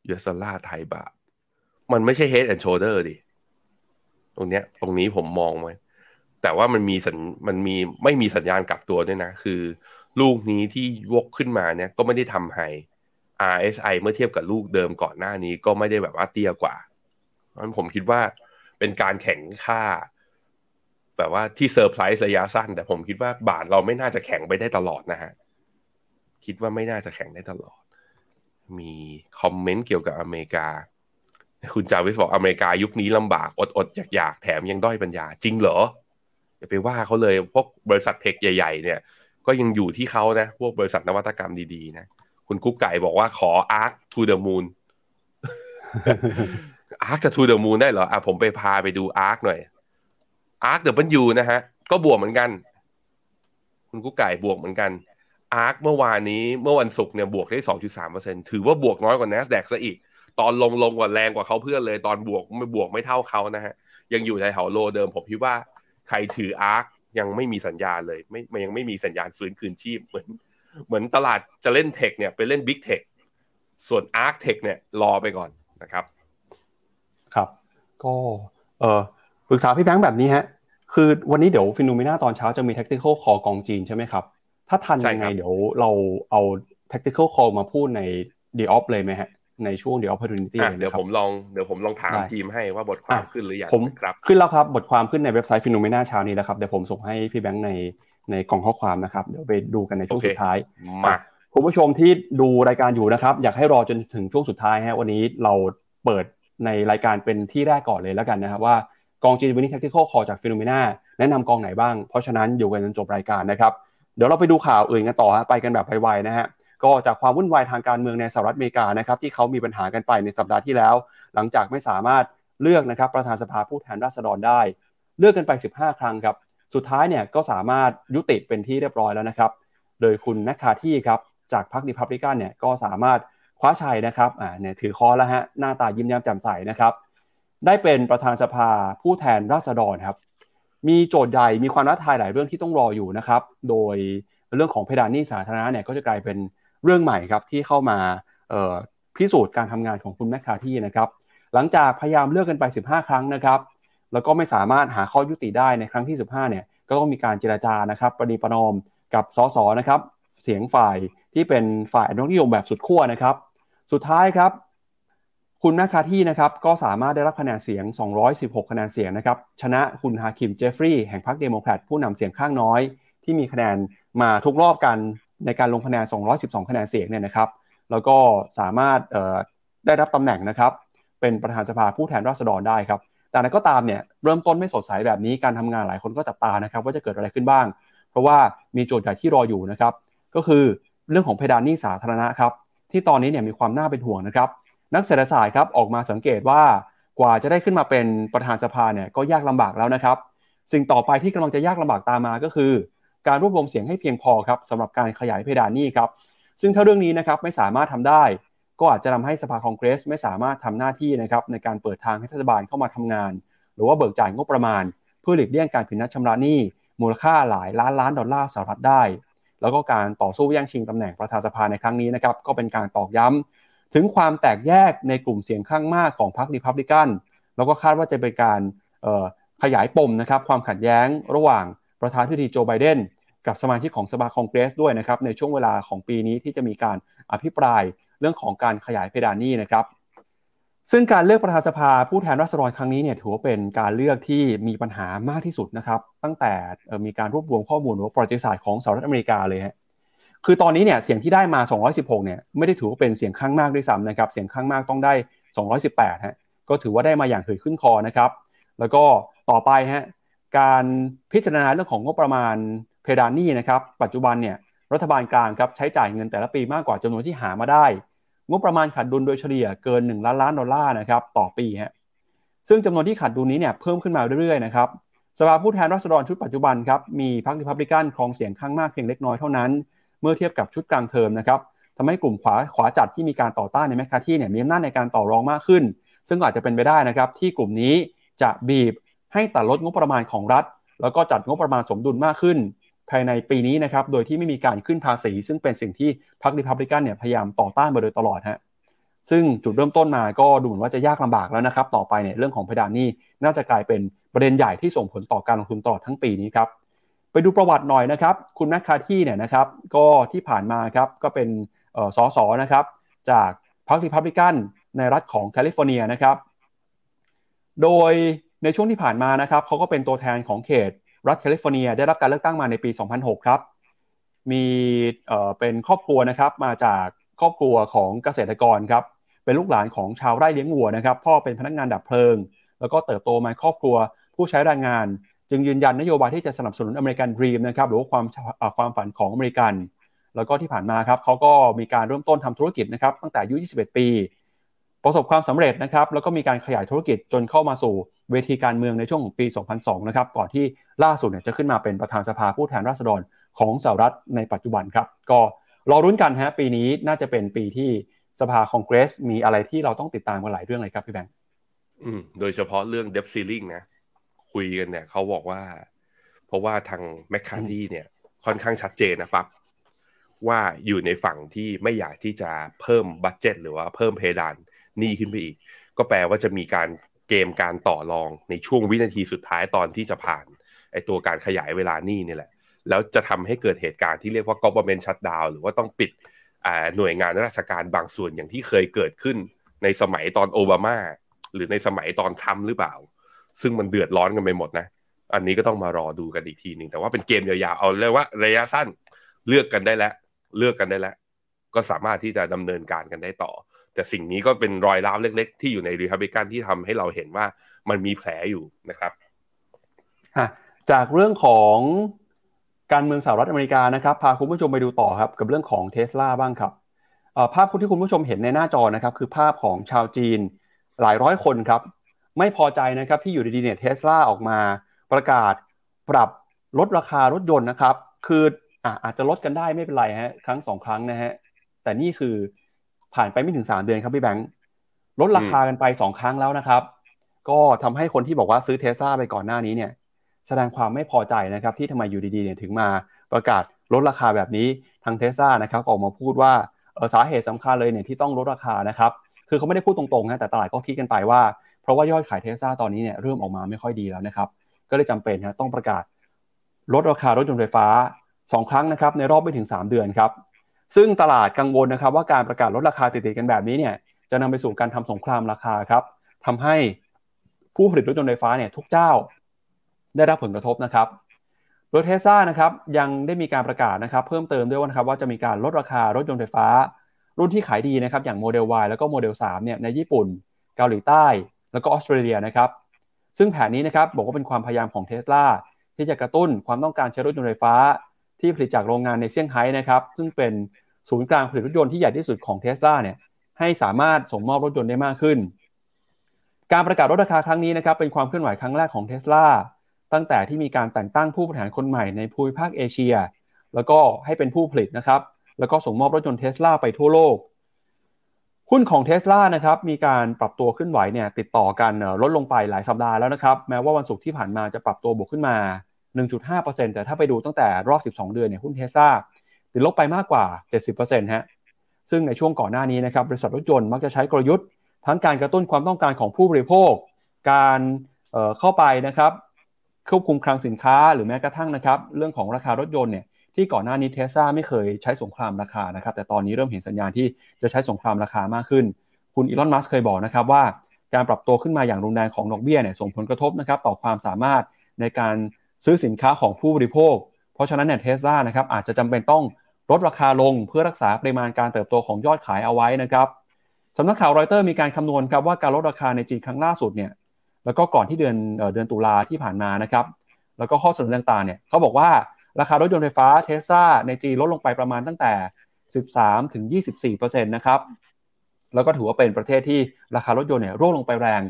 US ดอลลาร์ไทยบาท มันไม่ใช่ head and shoulder ดิ ตรงเนี้ย ตรงนี้ผมมองไว้ แต่ว่ามันมีสัญมันมีไม่มีสัญญาณกลับตัวด้วยนะ คือ ลูกนี้ที่วกขึ้นมาเนี่ย ก็ไม่ได้ทำให้ RSI เมื่อเทียบกับลูกเดิมก่อนหน้านี้ก็ไม่ได้แบบว่าเตี้ยกว่าเพราะนั้นผมคิดว่าเป็นการแข่งค่า แบบว่าที่เซอร์ไพรส์ระยะสั้น แต่ผมคิดว่าบาทเราไม่น่าจะแข็งไปได้ตลอดนะฮะ คิดว่าไม่น่าจะแข็งได้ตลอด มี comment เกี่ยวกับอเมริกา คุณจาวิสบอกอเมริกายุคนี้ลำบากอดอดอยากอยากแถมยังด้อยปัญญา จริงเหรออย่าไปว่าเขาเลยพวกบริษัท tech ใหญ่ ๆ เนี่ย ก็ยังอยู่ที่เขานะ พวกบริษัทนวัตกรรมดีๆนะ คุณกุ๊กไก่บอกว่าขอ ARK to the Moon Arc จะ to the Moon ได้เหรอ อะผมไปพาไปดู Arc หน่อย Arc เดี๋ยวมันยูนะฮะ ก็บวกเหมือนกัน คุณกุ๊กไก่บวกเหมือนกัน Arc เมื่อวานนี้เมื่อวันศุกร์เนี่ยบวกได้2.3%ถือว่าบวกน้อยกว่า NASDAQ ซะอีก ตอนลงลงกว่าแรงกว่าเขาเพื่อนเลย ตอนบวกไม่บวกไม่เท่าเขานะฮะ ยังอยู่ในแถวโลเดิม ผมคิดว่าใครถือ Arc ยังไม่มีสัญญาณเลย ไม่ยังไม่มีสัญญาณฟื้นคืนชีพเหมือน เหมือนตลาดจะเล่นเทคเนี่ยไปเล่นบิ๊กเทคส่วน ARK Tech เนี่ยรอไปก่อนนะครับ ครับ ก็เออปรึกษาพี่แบงค์แบบนี้ฮะ คือวันนี้เดี๋ยว Finnomena ตอนเช้าจะมี tactical call กองจีนใช่ไหมครับ ถ้าทันใช่ยังไงรับเดี๋ยวเราเอา tactical call มาพูดใน The Opp เลยไหมฮะในช่วง The Opportunity อะเลยเดี๋ยวนะครับผมลองเดี๋ยวผมลองถามได้ทีมให้ว่าบทความอะขึ้นหรือยังผมครับ ขึ้นแล้วครับบทความขึ้นในเว็บไซต์ Finnomena เช้านี้แล้วครับเดี๋ยวผมส่งให้พี่แบงค์ใน ในกล่องข้อความนะครับ เดี๋ยวไปดูกันในช่วงโอเคสุดท้ายมาคุณผู้ชมที่ดูรายการอยู่นะครับ อยากให้รอจนถึงช่วงสุดท้ายฮะวันนี้เราเปิดในรายการเป็นที่แรกก่อนเลยแล้วกันนะครับว่ากองจีนวินิ tactical call จาก Finnomena แนะนำกองไหนบ้าง เพราะฉะนั้นอยู่กันจนจบรายการนะครับ เดี๋ยวเราไปดูข่าวอื่นกันต่อฮะไปกันแบบไวๆนะฮะก็จากความวุ่นวายทางการเมืองในสหรัฐอเมริกานะครับที่เขามีปัญหากันไปในสัปดาห์ที่แล้ว หลังจากไม่สามารถเลือกนะครับประธานสภาผู้แทนราษฎรได้ เลือกกันไป 15 ครั้งครับ สุดท้ายเนี่ยก็สามารถยุติเป็นที่เรียบร้อยแล้วนะครับ โดยคุณแมคคาที่ครับจากพรรคดิพับลิกันเนี่ยก็สามารถคว้าชัยนะครับอ่าเนี่ยถือคอแล้วฮะหน้าตายิ้มแย้มแจ่มใสนะครับได้เป็นประธานสภาผู้แทนราษฎรครับ มีโจทย์ใหญ่มีความท้าทายหลายเรื่องที่ต้องรออยู่นะครับ โดยเรื่องของเพดานหนี้สาธารณะเนี่ยก็จะกลายเป็นเรื่องใหม่ครับที่เข้ามาพิสูจน์การทำงานของคุณแมคคาที่นะครับ หลังจากพยายามเลือกกันไป 15 ครั้งนะครับ แล้วก็ไม่สามารถหาข้อยุติได้ในครั้งที่ 15เนี่ยก็ต้องมีการเจรจานะครับประนีประนอมกับสสนะครับเสียงฝ่ายที่เป็นฝ่ายอนุรักษ์นิยมแบบสุดขั้วนะครับ สุดท้ายครับ คุณแมคคาร์ธีนะครับก็สามารถได้รับคะแนนเสียง 216 คะแนนเสียงนะครับชนะคุณฮาคีมเจฟฟรีส์แห่งพรรคเดโมแครตผู้นำเสียงข้างน้อย ที่มีคะแนนมาทุกรอบกันในการลงคะแนน 212 คะแนนเสียงเนี่ยนะครับ แล้วก็สามารถได้รับตำแหน่งนะครับ เป็นประธานสภาผู้แทนราษฎรได้ครับ แต่นั้นก็ตามเนี่ยเริ่มต้นไม่สดใสแบบนี้การทำงานหลายคนก็จับตานะครับว่าจะเกิดอะไรขึ้นบ้าง เพราะว่ามีโจทย์ใหญ่ที่รออยู่นะครับก็คือเรื่องของเพดานหนี้สาธารณะครับที่ตอนนี้เนี่ยมีความน่าเป็นห่วงนะครับนักเศรษฐศาสตร์ครับออกมาสังเกตว่ากว่าจะได้ขึ้นมาเป็นประธานสภาเนี่ยก็ยากลำบากแล้วนะครับ สิ่งต่อไปที่กำลังจะยากลำบากตามมาก็คือ การรวบรวมเสียงให้เพียงพอครับสำหรับการขยายเพดานหนี้ครับซึ่งถ้าเรื่องนี้นะครับไม่สามารถทำได้ ก็อาจจะทาให้สภาคองเกรสไม่สามารถทำหน้าที่นะครับในการเปิดทางให้รัฐบาลเข้ามาทำงาน หรือว่าเบิกจ่ายงบประมาณ เพื่อหลีกเลี่ยงการผิดนัดชำระหนี้มูลค่าหลายล้านล้านดอลลาร์สหรัฐได้ แล้วก็การต่อสู้แย่งชิงตำแหน่งประธานสภาในครั้งนี้นะครับก็เป็นการตอกย้ำถึงความแตกแยกในกลุ่มเสียงข้างมากของพรรครีพับลิกันแล้วก็คาดว่าจะเป็นการขยายปมนะครับความขัดแย้งระหว่างประธานาธิบดีโจไบเดนกับสมาชิกของสภาคองเกรสด้วยนะครับในช่วงเวลาของปีนี้ที่จะมีการอภิปราย เรื่องของการขยายเพดานหนี้นะครับ ซึ่งการเลือกประธานสภาผู้แทนราษฎรครั้งนี้เนี่ยถือว่าเป็นการเลือกที่มีปัญหามากที่สุดนะครับ ตั้งแต่มีการรวบรวมข้อมูลหรือประวัติศาสตร์ของสหรัฐอเมริกาเลยฮะคือตอนนี้เนี่ยเสียงที่ได้มา 216 เนี่ยไม่ได้ถือว่าเป็นเสียงข้างมากด้วยซ้ำนะครับ เสียงข้างมากต้องได้ 218 ฮะ ก็ถือว่าได้มาอย่างถือขึ้นคอนะครับ แล้วก็ต่อไปฮะ การพิจารณาเรื่องของงบประมาณเพดานหนี้นะครับ ปัจจุบันเนี่ยรัฐบาลกลางครับใช้จ่ายเงินแต่ละปีมากกว่าจำนวนที่หามาได้ งบประมาณขาดดุลโดยเฉลี่ยเกิน 1 ล้านล้านดอลลาร์นะครับต่อปีฮะซึ่งจำนวนที่ขาดดุลนี้เนี่ยเพิ่มขึ้นมาเรื่อยๆนะครับสภาผู้แทนราษฎรชุดปัจจุบันครับมีพรรคริพับลิกันครองเสียงข้างมากเพียงเล็กน้อยเท่านั้น เมื่อเทียบกับชุดกลางเทอมนะครับทำให้กลุ่มขวาขวาจัดที่มีการต่อต้านในแมคคาที่เนี่ยมีอำนาจในการต่อรองมากขึ้น ซึ่งอาจจะเป็นไปได้นะครับที่กลุ่มนี้จะบีบให้ตัดลดงบประมาณของรัฐ แล้วก็จัดงบประมาณสมดุลมากขึ้น ภายในปีนี้นะครับ โดยที่ไม่มีการขึ้นภาษี ซึ่งเป็นสิ่งที่พรรครีพับลิกันเนี่ยพยายามต่อต้านมาโดยตลอดฮะซึ่งจุดเริ่มต้นมาก็ดูเหมือนว่าจะยากลำบากแล้วนะครับ ต่อไปเนี่ยเรื่องของเพดานนี้น่าจะกลายเป็นประเด็นใหญ่ที่ส่งผลต่อการลงทุนตลอดทั้งปีนี้ครับไปดูประวัติหน่อยนะครับ คุณแมคคาที่เนี่ยนะครับก็ที่ผ่านมาครับก็เป็นสสนะครับ จากพรรครีพับลิกันในรัฐของแคลิฟอร์เนียนะครับ โดยในช่วงที่ผ่านมานะครับเขาก็เป็นตัวแทนของเขต รัฐแคลิฟอร์เนียได้รับการเลือกตั้งมาในปี 2006 ครับ มีเป็นครอบครัวนะครับมาจากครอบครัวของเกษตรกรครับ เป็นลูกหลานของชาวไร่เลี้ยงวัวนะครับ พ่อเป็นพนักงานดับเพลิง แล้วก็เติบโตมาครอบครัวผู้ใช้แรงงาน จึงยืนยันนโยบายที่จะสนับสนุน American Dream นะครับหรือว่าความความฝันของอเมริกัน แล้วก็ที่ผ่านมาครับเขาก็มีการเริ่มต้นทำธุรกิจนะครับตั้งแต่อายุ 21 ปี ประสบความสำเร็จนะครับแล้วก็มีการขยายธุรกิจจนเข้ามาสู่ เวทีการเมืองในช่วงของปี 2002 นะครับ ก่อนที่ล่าสุดเนี่ยจะขึ้นมาเป็นประธานสภาผู้แทนราษฎรของสหรัฐในปัจจุบันครับ ก็รอรุ้นกันฮะปีนี้น่าจะเป็นปีที่สภาคองเกรส มีอะไรที่เราต้องติดตามกันหลายเรื่องเลยครับพี่แบงค์อืมโดยเฉพาะเรื่องเดฟซีลิงนะคุยกันเนี่ยเขาบอกว่า เพราะว่าทางแมคคาที่เนี่ย ค่อนข้างชัดเจนนะครับ ว่าอยู่ในฝั่งที่ไม่อยากที่จะเพิ่มบัตเจตหรือว่าเพิ่มเพดานหนี้ขึ้นไปอีก ก็แปลว่าจะมีการ เกมการต่อรองในช่วงวินาทีสุดท้ายตอนที่จะผ่านไอตัวการขยายเวลานี่นี่แหละ แล้วจะทำให้เกิดเหตุการณ์ที่เรียกว่า government shutdown หรือว่าต้องปิดหน่วยงานราชการบางส่วนอย่างที่เคยเกิดขึ้นในสมัยตอนโอบามาหรือในสมัยตอนทรัมป์หรือเปล่า ซึ่งมันเดือดร้อนกันไปหมดนะ อันนี้ก็ต้องมารอดูกันอีกทีหนึ่งแต่ว่าเป็นเกมยาวๆเอาเลยกว่าระยะสั้นเลือกกันได้แล้ว เลือกกันได้แล้ว ก็สามารถที่จะดำเนินการกันได้ต่อ แต่สิ่งนี้ก็เป็นรอยร้าวเล็ก ๆ ที่อยู่ในรีฮับบิกันที่ทำให้เราเห็นว่ามันมีแผลอยู่นะครับจากเรื่องของการเมืองสหรัฐอเมริกานะครับ พาคุณผู้ชมไปดูต่อครับกับเรื่องของเทสลาบ้างครับภาพที่คุณผู้ชมเห็นในหน้าจอนะครับคือภาพของชาวจีนหลายร้อยคนครับ ไม่พอใจนะครับที่อยู่ดีๆเนี่ยเทสลาออกมาประกาศปรับลดราคารถยนต์นะครับ คือออาจจะลดกันได้ไม่เป็นไรฮะครั้งสองครั้งนะฮะแต่นี่คือ ผ่านไปไม่ถึงสามเดือนครับพี่แบงค์ลดราคากันไปสองครั้งแล้วนะครับ ก็ทำให้คนที่บอกว่าซื้อเทสลาไปก่อนหน้านี้เนี่ย แสดงความไม่พอใจนะครับ ที่ทำไมอยู่ดีๆเนี่ยถึงมาประกาศลดราคาแบบนี้ทางเทสลานะครับออกมาพูดว่าสาเหตุสำคัญเลยเนี่ยที่ต้องลดราคานะครับ คือเขาไม่ได้พูดตรงๆนะแต่ตลาดก็คิดกันไปว่า เพราะว่ายอดขายเทสลาตอนนี้เนี่ยเริ่มออกมาไม่ค่อยดีแล้วนะครับ ก็เลยจำเป็นนะต้องประกาศลดราคารถยนต์ไฟฟ้า 2 ครั้งนะครับในรอบไม่ถึง 3 เดือนครับ ซึ่งตลาดกังวลนะครับว่าการประกาศลดราคาติดๆกันแบบนี้เนี่ยจะนำไปสู่การทำสงครามราคาครับทำให้ผู้ผลิตรถยนต์ไฟฟ้าเนี่ยทุกเจ้าได้รับผลกระทบนะครับ โดยเทสลานะครับยังได้มีการประกาศนะครับ เพิ่มเติมด้วยว่านะครับว่าจะมีการลดราคารถยนต์ไฟฟ้า รุ่นที่ขายดีนะครับอย่างโมเดล Y แล้วก็โมเดล3เนี่ยในญี่ปุ่น เกาหลีใต้ แล้วก็ออสเตรเลียนะครับซึ่งแผนนี้นะครับบอกว่าเป็นความพยายามของเทสลาที่จะกระตุ้นความต้องการใช้รถยนต์ไฟฟ้า ที่ผลิตจากโรงงานในเซี่ยงไฮ้นะครับซึ่งเป็น ศูนย์กลางผลิตรถยนต์ที่ใหญ่ที่สุดของเทสลาเนี่ยให้สามารถส่งมอบรถยนต์ได้มากขึ้น การประกาศลดราคาครั้งนี้นะครับเป็นความเคลื่อนไหวครั้งแรกของเทสลาตั้งแต่ที่มีการแต่งตั้งผู้บริหารคนใหม่ในภูมิภาคเอเชีย แล้วก็ให้เป็นผู้ผลิตนะครับแล้วก็ส่งมอบรถยนต์เทสลาไปทั่วโลก หุ้นของเทสลานะครับมีการปรับตัวขึ้นไหวเนี่ยติดต่อกันลดลงไปหลายสัปดาห์แล้วนะครับแม้ว่าวันศุกร์ที่ผ่านมาจะปรับตัวบวกขึ้นมา 1.5%แต่ถ้าไปดูตั้งแต่รอบ 12 เดือนเนี่ยหุ้นเทสลา ติดลบไปมากกว่า 70%ฮะซึ่งในช่วงก่อนหน้านี้นะครับบริษัทรถยนต์มักจะใช้กลยุทธ์ ทั้งการกระตุ้นความต้องการของผู้บริโภค การเเข้าไปนะครับควบคุมคลังสินค้าหรือแม้กระทั่งนะครับ เรื่องของราคารถยนต์เนี่ยที่ก่อนหน้านี้เทสลาไม่เคยใช้สงครามราคานะครับ แต่ตอนนี้เริ่มเห็นสัญญาณที่จะใช้สงครามราคามากขึ้น คุณอีลอนมัสเคยบอกนะครับว่าการปรับตัวขึ้นมาอย่างรุนแรงของดอกเบี้ยเนี่ยส่งผลกระทบนะครับต่อความสามารถในการซื้อสินค้าของผู้บริโภค เพราะฉะนั้นเนี่ยเทสลานะครับอาจจะจำเป็นต้องลดราคาลงเพื่อรักษาปริมาณการเติบโตของยอดขายเอาไว้นะครับสำนักข่าวรอยเตอร์มีการคำนวณครับว่าการลดราคาในจีนครั้งล่าสุดเนี่ยแล้วก็ก่อนที่เดือนเดือนตุลาที่ผ่านมานะครับแล้วก็ข้อเสนอต่างๆเนี่ยเขาบอกว่าราคารถยนต์ไฟฟ้าเทสลาในจีนลดลงไปประมาณตั้งแต่ 13ถึง24%นะครับแล้วก็ถือว่าเป็นประเทศที่ราคารถยนต์เนี่ยร่วงลงไปแรง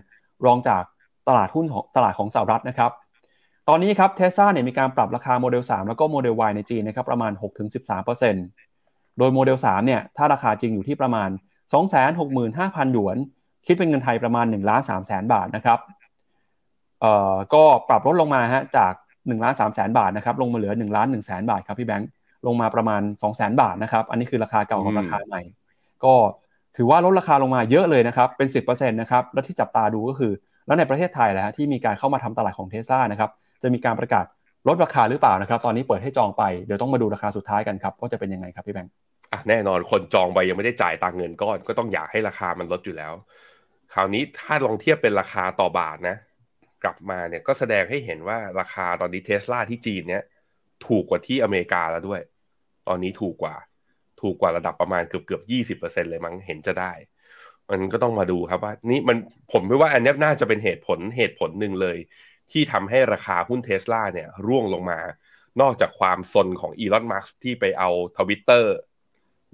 รองจากตลาดหุ้นของตลาดของสหรัฐนะครับ ตอนนี้ครับเทสซาเนี่ยมีการปรับราคาโมเดล 3 แล้วก็โมเดล Y ในจีนนะครับประมาณ 6-13%โดยโมเดล 3 เนี่ยถ้าราคาจริงอยู่ที่ประมาณ 265,000 หยวน คิดเป็นเงินไทยประมาณ1ล้าน3แสนบาทนะครับเอ่อก็ปรับลดลงมาฮะจาก1ล้าน3แสนบาทนะครับลงมาเหลือ1ล้าน1แสนบาทครับพี่แบงค์ลงมาประมาณ2แสนบาทนะครับอันนี้คือราคาเก่ากับราคาใหม่ ก็ถือว่าลดราคาลงมาเยอะเลยนะครับเป็น 10%นะครับแล้วที่จับตาดูก็คือ แล้วในประเทศไทยแหละที่มีการเข้ามาทำตลาดของเทสลานะครับ จะมีการประกาศลดราคาหรือเปล่านะครับ ตอนนี้เปิดให้จองไปเดี๋ยวต้องมาดูราคาสุดท้ายกันครับว่าจะเป็นยังไงครับพี่แบงค์แน่นอนคนจองไปยังไม่ได้จ่ายตังเงินก้อน ก็ต้องอยากให้ราคามันลดอยู่แล้ว คราวนี้ถ้าลองเทียบเป็นราคาต่อบาทนะ กลับมาเนี่ยก็แสดงให้เห็นว่าราคาตอนนี้เทสลาที่จีนเนี่ยถูกกว่าที่อเมริกาแล้วด้วย ตอนนี้ถูกกว่า ถูกกว่าระดับประมาณเกือบเกือบยี่สิบเปอร์เซ็นเลยมั้งเห็นจะได้ มันก็ต้องมาดูครับว่า นี่มันผมไม่ว่าอันนี้น่าจะเป็นเหตุผลเหตุผลหนึ่งเลย ที่ทำให้ราคาหุ้นเทสลาเนี่ยร่วงลงมา นอกจากความซนของอีลอนมัสก์ที่ไปเอาทวิตเตอร์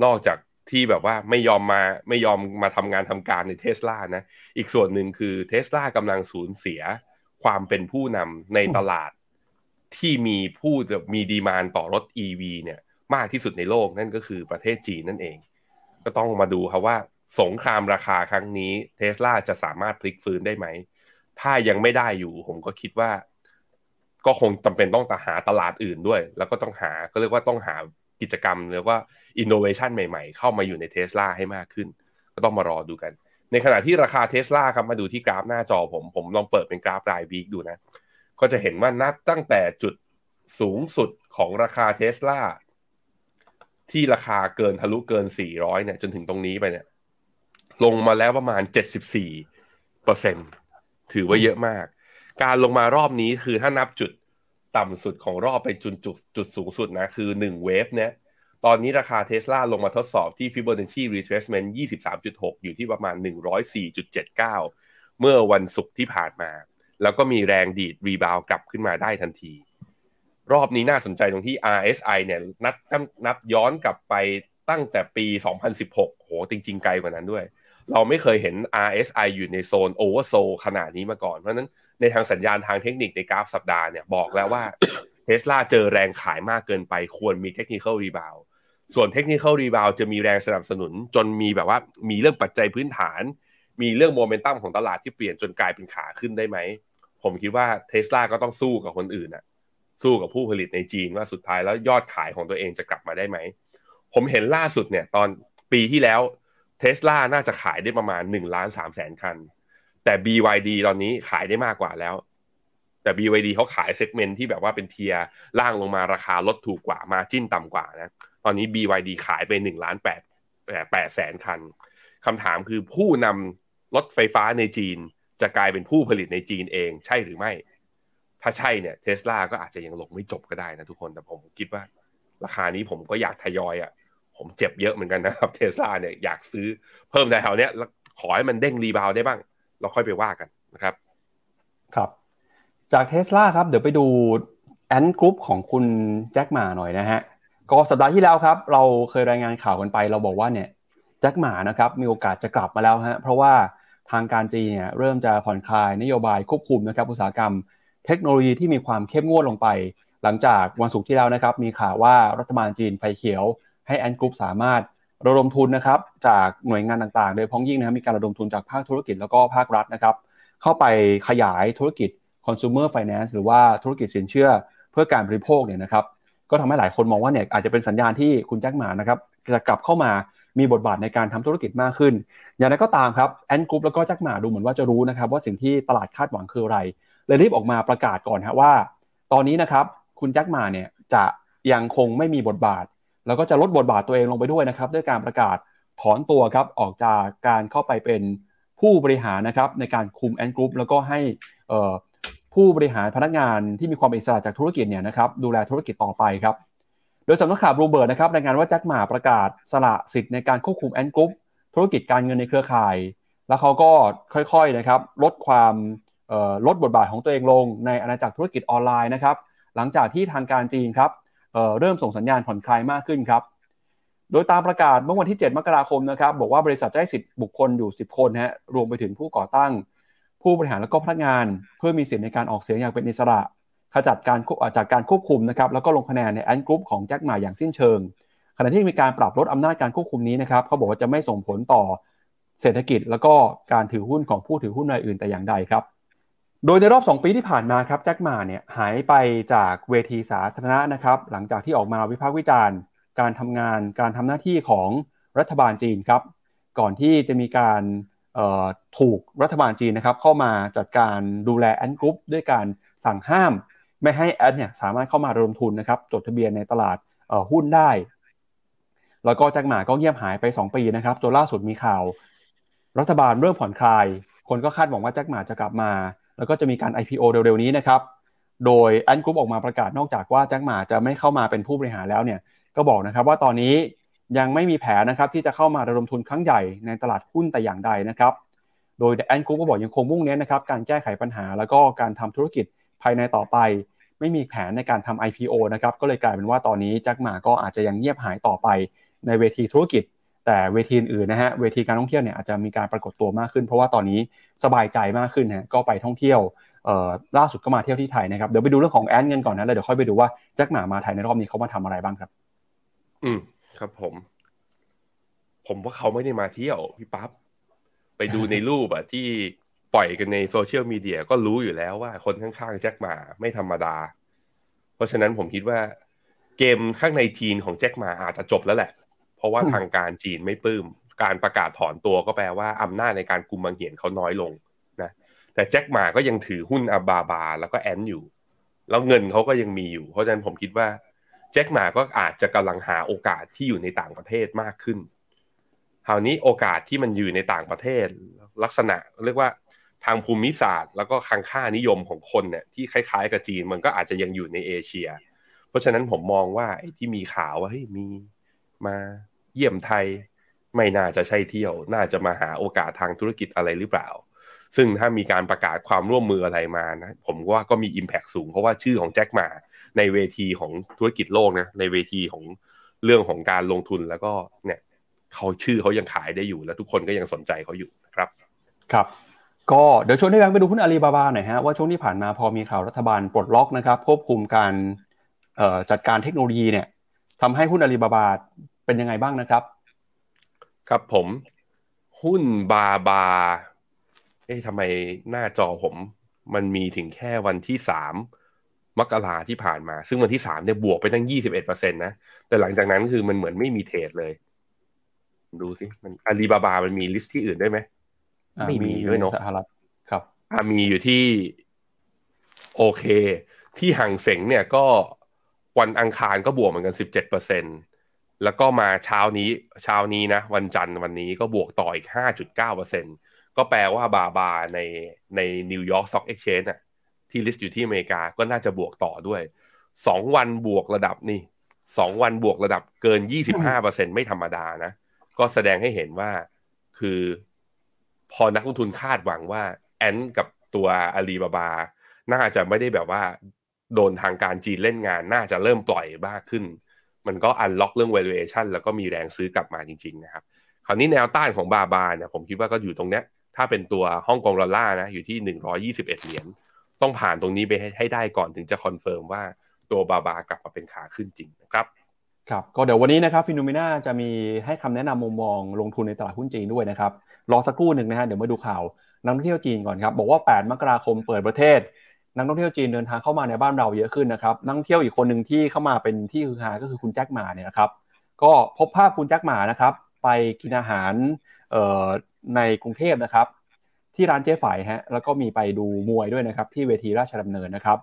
นอกจากที่แบบว่าไม่ยอมมาไม่ยอมมาทำงานทำการในเทสลานะ อีกส่วนหนึ่งคือเทสลากำลังสูญเสียความเป็นผู้นำในตลาดที่มีผู้มี demand ต่อรถ EV เนี่ยมากที่สุดในโลกนั่นก็คือประเทศจีนนั่นเอง ก็ต้องมาดูครับว่าสงครามราคาครั้งนี้เทสลาจะสามารถพลิกฟื้นได้ไหม ถ้ายังไม่ได้อยู่ ผมก็คิดว่า ก็คงจำเป็นต้องหาตลาดอื่นด้วย แล้วก็ต้องหาก็เรียกว่าต้องหากิจกรรมหรือว่าอินโนเวชันใหม่ๆ เข้ามาอยู่ในเทสลาให้มากขึ้น ก็ต้องมารอดูกัน ในขณะที่ราคาเทสลาครับมาดูที่กราฟหน้าจอผม ผมลองเปิดเป็นกราฟราย week ดูนะ ก็จะเห็นว่านับตั้งแต่จุดสูงสุดของราคาเทสลาที่ราคาเกินทะลุเกิน 400 เนี่ย จนถึงตรงนี้ไปเนี่ย ลงมาแล้วประมาณ 74เปอร์เซ็นต์ ถือว่าเยอะมาก การลงมารอบนี้คือถ้านับจุดต่ำสุดของรอบไปจุดจุดจุดสูงสุดนะคือ1 wave เนี่ยตอนนี้ราคาเทสลาลงมาทดสอบที่ Fibonacci retracement 23.6 อยู่ที่ประมาณ 104.79 เมื่อวันศุกร์ที่ผ่านมา แล้วก็มีแรงดีด rebound กลับขึ้นมาได้ทันที รอบนี้น่าสนใจตรงที่ RSI เนี่ยนับนับย้อนกลับไปตั้งแต่ปี 2016 โห จริง ๆ ไกลกว่านั้นด้วย เราไม่เคยเห็น RSI อยู่ในโซน oversold ขนาดนี้มาก่อน เพราะนั้นในทางสัญญาณทางเทคนิคในกราฟสัปดาห์เนี่ยบอกแล้วว่าเทสลาเจอแรงขายมากเกินไปควรมี technical rebound ส่วน technical rebound จะมีแรงสนับสนุนจนมีแบบว่ามีเรื่องปัจจัยพื้นฐาน มีเรื่องโมเมนตัมของตลาดที่เปลี่ยนจนกลายเป็นขาขึ้นได้ไหม ผมคิดว่าเทสลาก็ต้องสู้กับคนอื่นอะสู้กับผู้ผลิตในจีนว่าสุดท้ายแล้วยอดขายของตัวเองจะกลับมาได้ไหม ผมเห็นล่าสุดเนี่ยตอนปีที่แล้ว เทสลาน่าจะขายได้ประมาณ1ล้าน3แสนคัน แต่ BYD ตอนนี้ขายได้มากกว่าแล้ว แต่ BYD เขาขาย segment ที่แบบว่าเป็น tier ล่างลงมาราคาลดถูกกว่า margin ต่ำกว่านะ ตอนนี้ BYD ขายไป1ล้าน8 8แสนคันคำถามคือผู้นำรถไฟฟ้าในจีน จะกลายเป็นผู้ผลิตในจีนเองใช่หรือไม่ ถ้าใช่เนี่ยเทสลาก็อาจจะยังลงไม่จบก็ได้นะทุกคนแต่ผมคิดว่า ราคานี้ผมก็อยากทยอยอะ่ะ ผมเจ็บเยอะเหมือนกันนะครับเทสลาเนี่ยอยากซื้อเพิ่มในแถวเนี้ยแล้วขอให้มันเด้งรีบาวได้บ้าง เราค่อยไปว่ากันนะครับ ครับ จากเทสลาครับเดี๋ยวไปดูแอนกรุ๊ปของคุณแจ็คหมาหน่อยนะฮะก็สัปดาห์ที่แล้วครับ เราเคยรายงานข่าวกันไป เราบอกว่าเนี่ยแจ็คหมานะครับมีโอกาสจะกลับมาแล้วฮะเพราะว่าทางการจีนเนี่ยเริ่มจะผ่อนคลายนโยบายควบคุมนะครับอุตสาหกรรม เทคโนโลยีที่มีความเข้มงวดลงไป หลังจากวันศุกร์ที่แล้วนะครับมีข่าวว่ารัฐบาลจีนไฟเขียว ให้แอนกรุ๊ปสามารถระดมทุนนะครับจากหน่วยงานต่างๆ โดยพ้องยิ่งนะครับมีการระดมทุนจากภาคธุรกิจแล้วก็ภาครัฐนะครับเข้าไปขยายธุรกิจ consumer finance หรือว่าธุรกิจสินเชื่อเพื่อการบริโภคเนี่ยนะครับก็ทำให้หลายคนมองว่าเนี่ยอาจจะเป็นสัญญาณที่คุณแจ็คหมานะครับจะกลับเข้ามามีบทบาทในการทำธุรกิจมากขึ้น อย่างไรก็ตามครับแอนกรุ๊ปแล้วก็แจ็คหมาดูเหมือนว่าจะรู้นะครับว่าสิ่งที่ตลาดคาดหวังคืออะไรเลยรีบออกมาประกาศก่อนฮะว่า ตอนนี้นะครับคุณแจ็คหมาเนี่ยจะยังคงไม่มีบทบาท แล้วก็จะลดบทบาทตัวเองลงไปด้วยนะครับด้วยการประกาศถอนตัวครับออกจากการเข้าไปเป็นผู้บริหารนะครับในการคุม Ant Group แล้วก็ให้ผู้บริหารพนักงานที่มีความอิสระจากธุรกิจเนี่ยนะครับดูแลธุรกิจต่อไปครับโดยสำนักข่าวบลูมเบิร์กนะครับรายงานว่าแจ็คหม่าประกาศสละสิทธิ์ในการควบคุม Ant Group ธุรกิจการเงินในเครือข่าย แล้วเขาก็ค่อยๆนะครับลดความลดบทบาทของตัวเองลงในอาณาจักรธุรกิจออนไลน์นะครับหลังจากที่ทางการจีนครับ เริ่มส่งสัญญาณผ่อนคลายมากขึ้นครับ โดยตามประกาศเมื่อวันที่ 7 มกราคมนะครับ บอกว่าบริษัทได้สิทธิ์บุคคลอยู่ 10 คนฮะ รวมไปถึงผู้ก่อตั้ง ผู้บริหารและก็พนักงาน เพื่อมีสิทธิ์ในการออกเสียงอย่างเป็นอิสระ ขจัดการจากการควบคุมนะครับ แล้วก็ลงคะแนนในแอนกรุ๊ปของแจ็คหมาอย่างสิ้นเชิง ขณะที่มีการปรับลดอำนาจการควบคุมนี้นะครับ เขาบอกว่าจะไม่ส่งผลต่อเศรษฐกิจ แล้วก็การถือหุ้นของผู้ถือหุ้นรายอื่นแต่อย่างใดครับ โดยในรอบ 2 ปีที่ผ่านมาครับแจ็คหมาเนี่ยหายไปจากเวทีสาธารณะนะครับหลังจากที่ออกมาวิพากษ์วิจารณ์ การทำงานการทำหน้าที่ของรัฐบาลจีนครับ ก่อนที่จะมีการถูกรัฐบาลจีนนะครับเข้ามาจัดการดูแลแอนกรุ๊ปด้วยการสั่งห้าม ไม่ให้แอนเนี่ยสามารถเข้ามาระดมทุนนะครับจดทะเบียนในตลาดหุ้นได้ แล้วก็แจ็คหมาก็เงียบหายไป 2 ปีนะครับจนล่าสุดมีข่าว รัฐบาลเริ่มผ่อนคลาย คนก็คาดหวังว่าแจ็คหมาจะกลับมา แล้วก็จะมีการ IPO เร็วๆนี้นะครับ โดยแอนกรุ๊ปออกมาประกาศนอกจากว่าแจ็คหมาจะไม่เข้ามาเป็นผู้บริหารแล้วเนี่ย ก็บอกนะครับว่าตอนนี้ยังไม่มีแผนนะครับที่จะเข้ามาระดมทุนครั้งใหญ่ในตลาดหุ้นแต่อย่างใดนะครับ โดยแอนกรุ๊ปก็บอกยังคงมุ่งเน้นนะครับการแก้ไขปัญหาแล้วก็การทำธุรกิจภายในต่อไป ไม่มีแผนในการทำ IPO นะครับ ก็เลยกลายเป็นว่าตอนนี้แจ็คหมาก็อาจจะยังเงียบหายต่อไปในเวทีธุรกิจ แต่เวทีอื่นนะฮะเวทีการท่องเที่ยวเนี่ยอาจจะมีการปรากฏตัวมากขึ้น เพราะว่าตอนนี้สบายใจมากขึ้นนะก็ไปท่องเที่ยวล่าสุดก็มาเที่ยวที่ไทยนะครับเดี๋ยวไปดูเรื่องของแอนเงินก่อนนะแล้วเดี๋ยวค่อยไปดูว่าแจ็คหมามาไทยในรอบนี้เขามาทำอะไรบ้างครับ อืมครับผม ผมว่าเขาไม่ได้มาเที่ยวพี่ปั๊บไปดูในรูปอะที่ปล่อยกันในโซเชียลมีเดียก็รู้อยู่แล้วว่าคนข้างๆแจ็คหมาไม่ธรรมดา เพราะฉะนั้นผมคิดว่า เกมข้างในจีนของแจ็คหมาอาจจะจบแล้วแหละ ราะว่าทางการจีนไม่ปลื้มการประกาศถอนตัวก็แปลว่าอำนาจในการกุมบังเหียนเขาน้อยลงแต่แจ็คหมาก็ยังถือหุ้นอาบาบา แล้วก็แอนอยู่ แล้วเงินเขาก็ยังมีอยู่ เพราะฉะนั้นผมคิดว่าแจ็คหมาก็อาจจะกำลังหาโอกาสที่อยู่ในต่างประเทศมากขึ้นคราวนี้โอกาสที่มันอยู่ในต่างประเทศ ลักษณะเรียกว่าทางภูมิศาสตร์ แล้วก็คังค่านิยมของคนเนี่ยที่คล้ายๆกับจีนมันก็อาจจะยังอยู่ในเอเชีย เพราะฉะนั้นผมมองว่าไอ้ที่มีข่าวว่าเฮ้ยมีมา เยี่ยมไทย ไม่น่าจะใช่เที่ยว น่าจะมาหาโอกาสทางธุรกิจอะไรหรือเปล่า ซึ่งถ้ามีการประกาศความร่วมมืออะไรมานะผมว่าก็มี Impact สูง เพราะว่าชื่อของแจ็คมาในเวทีของธุรกิจโลกนะในเวทีของเรื่องของการลงทุนแล้วก็เนี่ยเขาชื่อเขายังขายได้อยู่แล้วทุกคนก็ยังสนใจเขาอยู่นะครับครับก็เดี๋ยวชวนให้แบงค์ไปดูหุ้นอาลีบาบาหน่อยฮะว่าช่วงที่ผ่านมาพอมีข่าวรัฐบาลปลดล็อกนะครับควบคุมการจัดการเทคโนโลยีเนี่ยทำให้หุ้นอาลีบาบา เป็นยังไงบ้างนะครับ ครับผม หุ้นบาบา เอ๊ะทำไมหน้าจอผม มันมีถึงแค่วันที่สามมกราที่ผ่านมา ซึ่งวันที่สามเนี่ยบวกไปตั้งยี่สิบเอ็ดเปอร์เซ็นตนะ แต่หลังจากนั้นคือมันเหมือนไม่มีเทรดเลย ดูสิมันอาลีบาบา มันมีลิสต์ที่อื่นได้ไหมไม่มีด้วยเนาะสหรัฐครับมีอยู่ที่โอเค ที่ฮั่งเส็งเนี่ยก็วันอังคารก็บวกเหมือนกันสิบเจ็ดเปอร์เซ็น แล้วก็มาเช้านี้เช้านี้นะ วันจันทร์วันนี้ก็บวกต่ออีกห้าจุดเก้าเปอร์เซ็นก็แปลว่าบาบาในใน New York Stock Exchange ที่ list อยู่ที่อเมริกาก็น่าจะบวกต่อด้วยสองวันบวกระดับนี่สองวันบวกระดับเกินยี่สิบห้าเปอร์เซ็นไม่ธรรมดานะ ก็แสดงให้เห็นว่าคือพอนักลงทุนคาดหวังว่า Ant กับตัวอาลีบาบา น่าจะไม่ได้แบบว่า โดนทางการจีนเล่นงานน่าจะเริ่มปล่อยมากขึ้น มันก็ unlock เรื่อง valuation แล้วก็มีแรงซื้อกลับมาจริงๆนะครับคราวนี้แนวต้านของบาบาเนี่ยผมคิดว่าก็อยู่ตรงเนี้ยถ้าเป็นตัวฮ่องกงดอลลาร์นะอยู่ที่หนึ่งร้อยี่สิบเอ็ดเหรียญต้องผ่านตรงนี้ไปให้ได้ก่อนถึงจะ confirm ว่าตัวบาบากลับมาเป็นขาขึ้นจริงนะครับครับก็เดี๋ยววันนี้นะครับ FINNOMENA จะมีให้คำแนะนำมุมมองลงทุนในตลาดหุ้นจีนด้วยนะครับรอสักครู่หนึ่งนะฮะเดี๋ยวมาดูข่าวนักท่องเที่ยวจีนก่อนครับ บอกว่า 8 มกราคมเปิดประเทศ นักท่องเที่ยวจีนเดินทางเข้ามาในบ้านเราเยอะขึ้นนะครับนักท่องเที่ยวอีกคนหนึ่งที่เข้ามาเป็นที่ฮือฮาก็คือคุณแจ็คหมาเนี่ยนะครับ ก็พบภาพคุณแจ็คหมานะครับ ไปกินอาหารในกรุงเทพนะครับ ที่ร้านเจ๊ฝ่ายฮะแล้วก็มีไปดูมวยด้วยนะครับ ที่เวทีราชดำเนินนะครับ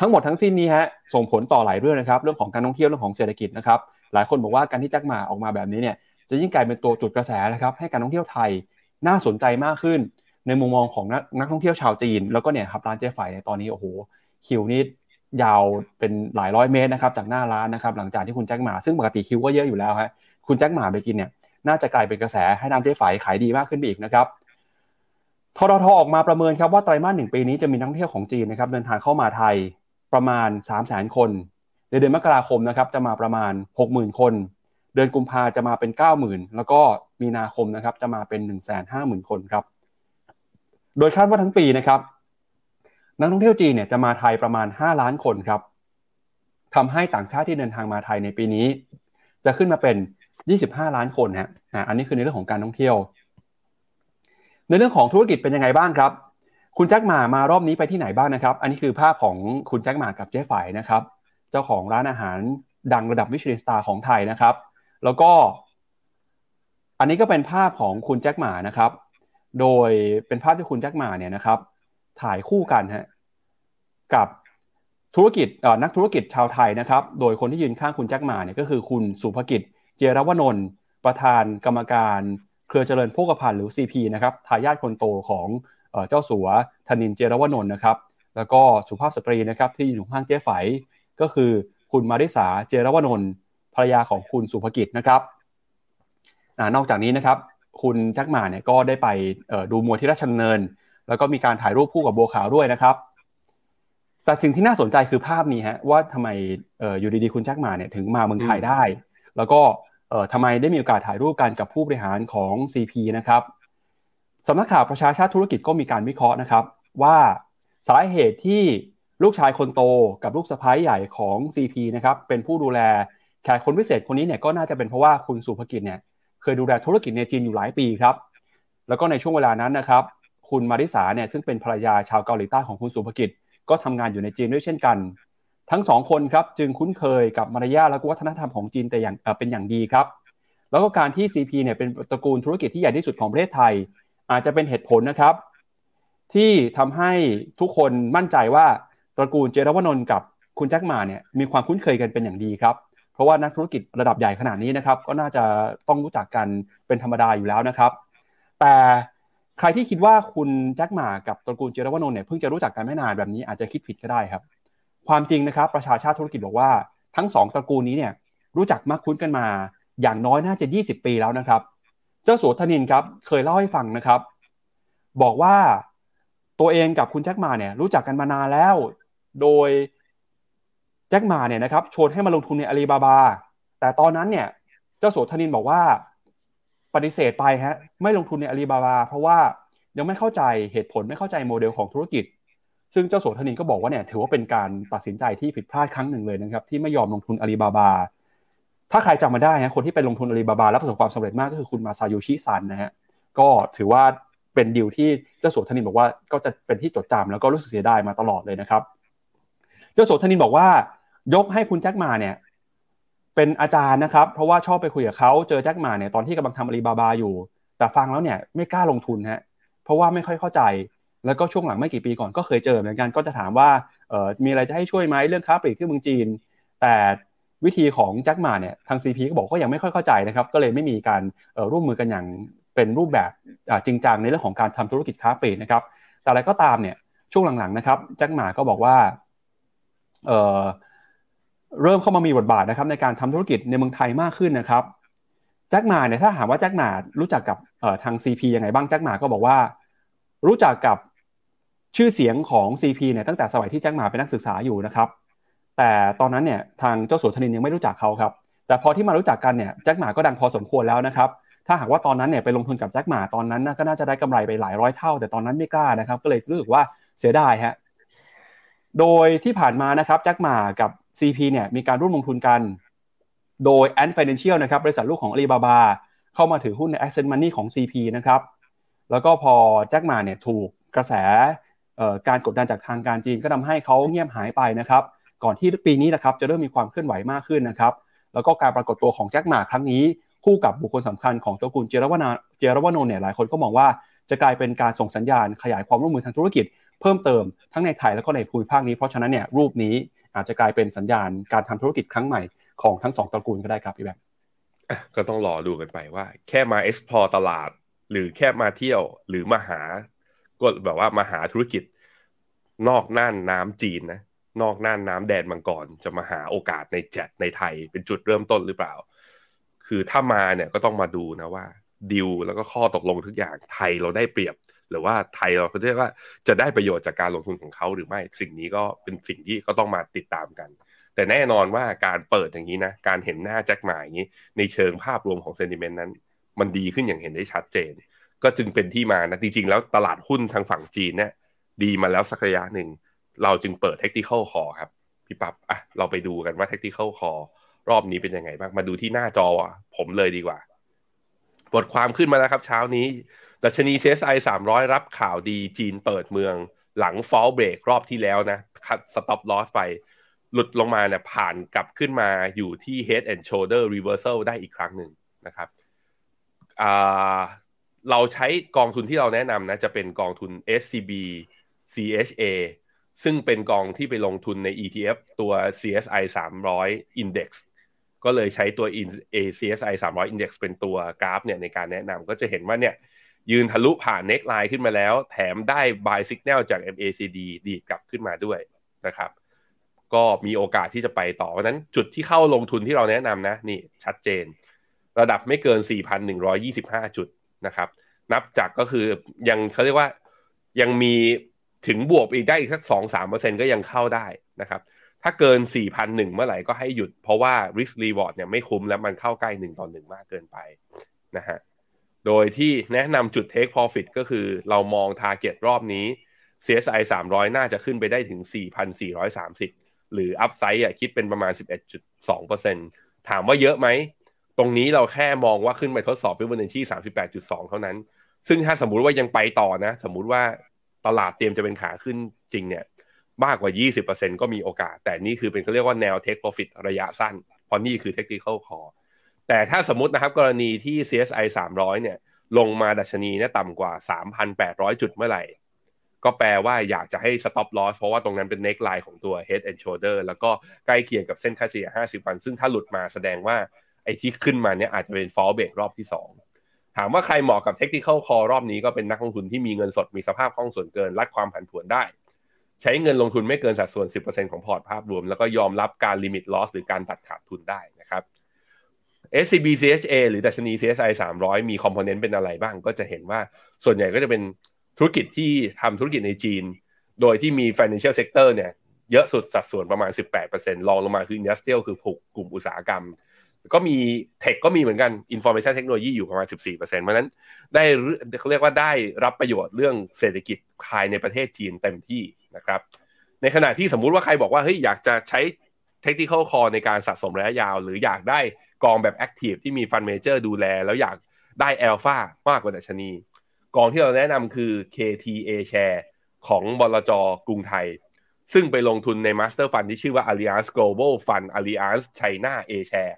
ทั้งหมดทั้งสิ้นนี้ฮะส่งผลต่อหลายเรื่องนะครับ เรื่องของการท่องเที่ยวเรื่องของเศรษฐกิจนะครับ หลายคนบอกว่าการที่แจ็คหมาออกมาแบบนี้เนี่ยจะยิ่งกลายเป็นตัวจุดกระแสนะครับ ให้การท่องเที่ยวไทยน่าสนใจมากขึ้น ในมุมมองของนักนักท่องเที่ยวชาวจีน แล้วก็เนี่ยครับร้านเจ๊ไฝในตอนนี้โอ้โหคิวนี่ยาวเป็นหลายร้อยเมตรนะครับจากหน้าร้านนะครับหลังจากที่คุณแจ็คหมาซึ่งปกติคิวก็เยอะอยู่แล้วฮะคุณแจ็คหมาไปกินเนี่ยน่าจะกลายเป็นกระแสให้น้ำเจ๊ไฝขายดีมากขึ้นไปอีกนะครับทททออกมาประเมินครับว่าไตรมาสหนึ่งปีนี้จะมีนักท่องเที่ยวของจีนนะครับเดินทางเข้ามาไทยประมาณ 3 0 0 0 0 0 คน ในเดือนมกราคมนะครับจะมาประมาณ 60,000 คน เดือนกุมภาจะมาเป็น 90,000 แล้วก็มีนาคมนะครับจะมาเป็น 150,000 คนครับ โดยคาดว่าทั้งปีนะครับ นักท่องเที่ยวจีนเนี่ยจะมาไทยประมาณ 5 ล้านคนครับทำให้ต่างชาติที่เดินทางมาไทยในปีนี้ จะขึ้นมาเป็น 25 ล้านคนนะอันนี้คือในเรื่องของการท่องเที่ยว ในเรื่องของธุรกิจเป็นยังไงบ้างครับ คุณแจ็คหมามารอบนี้ไปที่ไหนบ้างนะครับ อันนี้คือภาพของคุณแจ็คหมากับเจ๊ฝ่ายนะครับ เจ้าของร้านอาหารดังระดับวิชลินสตาร์ของไทยนะครับ แล้วก็ อันนี้ก็เป็นภาพของคุณแจ็คหมานะครับ โดยเป็นภาพที่คุณแจ็คมาเนี่ยนะครับ ถ่ายคู่กันฮะกับธุรกิจนักธุรกิจชาวไทยนะครับ โดยคนที่ยืนข้างคุณแจ็คมาเนี่ยก็คือคุณสุภกิจ เจรวนนท์ประธานกรรมการเครือเจริญโภคภัณฑ์หรือ CP นะครับทายาทคนโตของเจ้าสัวธนินเจรวนนท์นะครับ แล้วก็สุภาพสตรีนะครับที่อยู่ข้างเจ๊ไฝก็คือคุณมาริสาเจรวนนท์ภรรยาของคุณสุภกิจนะครับอนอกจากนี้นะครับ คุณแจ็คหมาเนี่ยก็ได้ไปดูมวยที่ราชดำเนิน แล้วก็มีการถ่ายรูปคู่กับบัวขาวด้วยนะครับ แต่สิ่งที่น่าสนใจคือภาพนี้ฮะว่าทำไมอยู่ดีๆคุณแจ็คหมาเนี่ยถึงมาเมืองไทยได้ แล้วก็ทำไมได้มีโอกาสถ่ายรูปกันกับผู้บริหารของ CP นะครับสำนักข่าวประชาชาติธุรกิจก็มีการวิเคราะห์นะครับ ว่าสาเหตุที่ลูกชายคนโตกับลูกสะพ้ายใหญ่ของ CP นะครับเป็นผู้ดูแลแขกคนพิเศษคนนี้เนี่ยก็น่าจะเป็นเพราะว่าคุณสุภกิจเนี่ย เคยดูแลธุรกิจในจีนอยู่หลายปีครับ แล้วก็ในช่วงเวลานั้นนะครับคุณมาริสาเนี่ยซึ่งเป็นภรรยาชาวเกาหลีใต้ของคุณสุภกิจ ก็ทำงานอยู่ในจีนด้วยเช่นกัน ทั้งสองคนครับจึงคุ้นเคยกับมารยาทและวัฒนธรรมของจีนแต่อย่างเป็นอย่างดีครับ แล้วก็การที่ CP เนี่ยเป็นตระกูลธุรกิจที่ใหญ่ที่สุดของประเทศไทย อาจจะเป็นเหตุผลนะครับ ที่ทำให้ทุกคนมั่นใจว่าตระกูลเจรวนนท์กับคุณแจ็คมาเนี่ยมีความคุ้นเคยกันเป็นอย่างดีครับ ราะว่านักธุรกิจระดับใหญ่ขนาดนี้นะครับ ก็น่าจะต้องรู้จักกันเป็นธรรมดาอยู่แล้วนะครับ แต่ใครที่คิดว่าคุณแจ็คหมากับตระกูลเจรวนนท์เนี่ยเพิ่งจะรู้จักกันไม่นานแบบนี้อาจจะคิดผิดก็ได้ครับ ความจริงนะครับ ประชาชาติธุรกิจบอกว่าทั้งสองตระกูลนี้เนี่ยรู้จักมากคุ้นกันมา อย่างน้อยน่าจะ 20 ปีแล้วนะครับ เจ้าสัวธนินครับเคยเล่าให้ฟังนะครับ บอกว่าตัวเองกับคุณแจ็คหมาเนี่ยรู้จักกันมานานแล้ว โดย แจ็คมาเนี่ยนะครับชวนให้มาลงทุนในอาลีบาบา แต่ตอนนั้นเนี่ย เจ้าโสธนินบอกว่าปฏิเสธไปฮะไม่ลงทุนในอาลีบาบา เพราะว่ายังไม่เข้าใจเหตุผลไม่เข้าใจโมเดลของธุรกิจ ซึ่งเจ้าโสธนินก็บอกว่าเนี่ยถือว่าเป็นการตัดสินใจที่ผิดพลาดครั้งหนึ่งเลยนะครับที่ไม่ยอมลงทุนอาลีบาบา ถ้าใครจำมาได้นะคนที่ไปลงทุนอาลีบาบา แล้วประสบความสำเร็จมากก็คือคุณมาซาโยชิซันนะฮะก็ถือว่าเป็นดีลที่เจ้าโสธนินบอกว่าก็จะเป็นที่จดจำแล้วก็รู้สึกเสียดายมาตลอดเลยนะครับ เจ้าโสธนินบอกว่า ยกให้คุณแจ็คมาเนี่ย เป็นอาจารย์นะครับ เพราะว่าชอบไปคุยกับเขาเจอแจ็คมาเนี่ยตอนที่กำลังทำอาลีบาบาอยู่ แต่ฟังแล้วเนี่ยไม่กล้าลงทุนฮะเพราะว่าไม่ค่อยเข้าใจ แล้วก็ช่วงหลังไม่กี่ปีก่อนก็เคยเจอเหมือนกันก็จะถามว่าเออมีอะไรจะให้ช่วยไหมเรื่องค้าปลีกที่เมืองจีน แต่วิธีของแจ็คมาเนี่ยทาง CP ก็บอกก็ยังไม่ค่อยเข้าใจนะครับ ก็เลยไม่มีการร่วมมือกันอย่างเป็นรูปแบบจริงจังในเรื่องของการทำธุรกิจค้าปลีกนะครับ แต่อะไรก็ตามเนี่ยช่วงหลังๆนะครับแจ็คมาก็บอกว่าเเริ่มเข้ามามีบทบาทนะครับในการทำธุรกิจในเมืองไทยมากขึ้นนะครับแจ็คหมาเนี่ยถ้าถามว่าแจ็คหมารู้จักกับทาง CP ยังไงบ้างแจ็คหมาก็บอกว่า รู้จักกับชื่อเสียงของ CP เนี่ยตั้งแต่สมัยที่แจ็คหมาเป็นนักศึกษาอยู่นะครับ แต่ตอนนั้นเนี่ยทางเจ้าสัวธนินยังไม่รู้จักเขาครับแต่พอที่มารู้จักกันเนี่ยแจ็คหมาก็ดังพอสมควรแล้วนะครับถ้าหากว่าตอนนั้นเนี่ยไปลงทุนกับแจ็คหมาตอนนั้นก็น่าจะได้กำไรไปหลายร้อยเท่า แต่ตอนนั้นไม่กล้านะครับ ก็เลยรู้สึกว่าเสียดายฮะโดยที่ผ่านมานะครับแจ็คมากับ CP เนี่ยมีการร่วมลงทุนกัน โดย Ant Financial นะครับบริษัทลูกของ Alibaba เข้ามาถือหุ้นใน Asset Money ของ CP นะครับ แล้วก็พอแจ็คมาเนี่ยถูกกระแสการกดดันจากทางการจีนก็ทาให้เขาเงียบหายไปนะครับ ก่อนที่ปีนี้นะครับจะเริ่มมีความเคลื่อนไหวมากขึ้นนะครับ แล้วก็การปรากฏตัวของแจ็คหมาครั้งนี้คู่กับบุคคลสำคัญของตัวกุลเจรวนาเจรวนนเนี่ยหลายคนก็มองว่าจะกลายเป็นการส่งสัญญาณขยายความร่วมมือทางธุรกิจ เพิ่มเติมทั้งในไทยแล้วก็ในภูมิภาคนี้เพราะฉะนั้นเนี่ยรูปนี้ อาจจะกลายเป็นสัญญาณการทำธุรกิจครั้งใหม่ของทั้งสองตระกูลก็ได้ครับพี่แบงค์ก็ต้องรอดูกันไปว่า แค่มา explore ตลาด หรือแค่มาเที่ยว หรือมาหา ก็แบบว่ามาหาธุรกิจ นอกน่านน้ำจีนนะนอกน่านน้ำแดนมังกรจะมาหาโอกาสในแจดในไทยเป็นจุดเริ่มต้นหรือเปล่า คือถ้ามาเนี่ยก็ต้องมาดูนะว่าดิวแล้วก็ข้อตกลงทุกอย่างไทยเราได้เปรียบ หรือว่าไทยเราเขาเรียกว่าจะได้ประโยชน์จากการลงทุนของเขาหรือไม่สิ่งนี้ก็เป็นสิ่งที่ก็ต้องมาติดตามกัน แต่แน่นอนว่าการเปิดอย่างนี้นะการเห็นหน้าแจ็คหมาอย่างนี้ ในเชิงภาพรวมของเซนติเมนต์นั้น มันดีขึ้นอย่างเห็นได้ชัดเจน ก็จึงเป็นที่มานะจริงๆ แล้วตลาดหุ้นทางฝั่งจีนเนี่ยดีมาแล้วสักระยะหนึ่ง เราจึงเปิดเทคนิคคอครับพี่ปับ๊บอะเราไปดูกันว่าเทคนิคคอรอบนี้เป็นยังไงบ้างมาดูที่หน้าจอผมเลยดีกว่า บทความขึ้นมาแล้วครับ เช้านี้ ดัชนี CSI 300 รับข่าวดีจีนเปิดเมืองหลังฟอลเบรกรอบที่แล้วนะคัดสต็อปลอสไป หลุดลงมาเนี่ยผ่านกลับขึ้นมาอยู่ที่ Head and Shoulder Reversal ได้อีกครั้งหนึ่งนะครับเราใช้กองทุนที่เราแนะนำนะจะเป็นกองทุน SCB CHA ซึ่งเป็นกองที่ไปลงทุนใน ETF ตัว CSI 300 Index ก็เลยใช้ตัว CSI 300 Index เป็นตัวกราฟเนี่ยในการแนะนำก็จะเห็นว่าเนี่ย ยืนทะลุผ่านเน็กไลน์ขึ้นมาแล้ว แถมได้ buy signal จาก MACD ดีกลับขึ้นมาด้วยนะครับ ก็มีโอกาสที่จะไปต่อเพราะนั้นจุดที่เข้าลงทุนที่เราแนะนำนะนี่ชัดเจน ระดับไม่เกิน 4,125 จุดนะครับ นับจากก็คือยังเขาเรียกว่ายังมีถึงบวกอีกได้อีกสัก 2-3%ก็ยังเข้าได้นะครับ ถ้าเกิน 4,001 เมื่อไหร่ก็ให้หยุดเพราะว่า risk reward เนี่ยไม่คุ้มแล้วมันเข้าใกล้ 1 ต่อ 1 มากเกินไปนะฮะ โดยที่แนะนำจุด take profit ก็คือเรามอง target รอบนี้ CSI 300 น่าจะขึ้นไปได้ถึง 4,430 หรือ upside อะคิดเป็นประมาณ 11.2%ถามว่าเยอะไหม ตรงนี้เราแค่มองว่าขึ้นไปทดสอบ Fibonacci 38.2 เท่านั้น ซึ่งถ้าสมมุติว่ายังไปต่อนะ สมมุติว่าตลาดเตรียมจะเป็นขาขึ้นจริงเนี่ยมากกว่า 20%ก็มีโอกาส แต่นี่คือเป็นเขาเรียกว่าแนว take profit ระยะสั้น เพราะนี่คือ technical call แต่ถ้าสมมตินะครับกรณีที่ CSI 300 เนี่ย ลงมาดัชนีเนี่ยต่ำกว่า 3,800 จุดเมื่อไหร่ ก็แปลว่าอยากจะให้ stop loss เพราะว่าตรงนั้นเป็น neck line ของตัว head and shoulder แล้วก็ใกล้เคียงกับเส้นค่าเฉลี่ย 50 วัน ซึ่งถ้าหลุดมาแสดงว่าไอ้ที่ขึ้นมาเนี่ยอาจจะเป็น false break รอบที่ 2ถามว่าใครเหมาะกับ tactical call รอบนี้ก็เป็นนักลงทุนที่มีเงินสดมีสภาพคล่องส่วนเกินรับความผันผวนได้ ใช้เงินลงทุนไม่เกินสัดส่วน 10%ของพอร์ตภาพรวม แล้วก็ยอมรับการ limit loss หรือการตัดขาดทุนได้ SCBCHA หรือดัชนี CSI 300 มี component เป็นอะไรบ้าง ก็จะเห็นว่าส่วนใหญ่ก็จะเป็นธุรกิจที่ทำธุรกิจในจีน โดยที่มี financial sector เนี่ยเยอะสุดสัดส่วนประมาณ 18%รองลงมาคือ industrial คือผูกกลุ่มอุตสาหกรรม ก็มีเทคก็มีเหมือนกัน information technology อยู่ประมาณ 14%เพราะนั้นได้เขาเรียกว่าได้รับประโยชน์เรื่องเศรษฐกิจภายในประเทศจีนเต็มที่นะครับ ในขณะที่สมมุติว่าใครบอกว่าเฮ้ยอยากจะใช้ technical call ในการสะสมระยะยาว หรืออยากได้ กองแบบ active ที่มีฟันเมเจอร์ดูแล แล้วอยากได้ alpha มากกว่าดัชนี กองที่เราแนะนำคือ KTA Share ของบลจกรุงไทย ซึ่งไปลงทุนใน Master Fund ที่ชื่อว่า Allianz Global Fund Allianz China A Share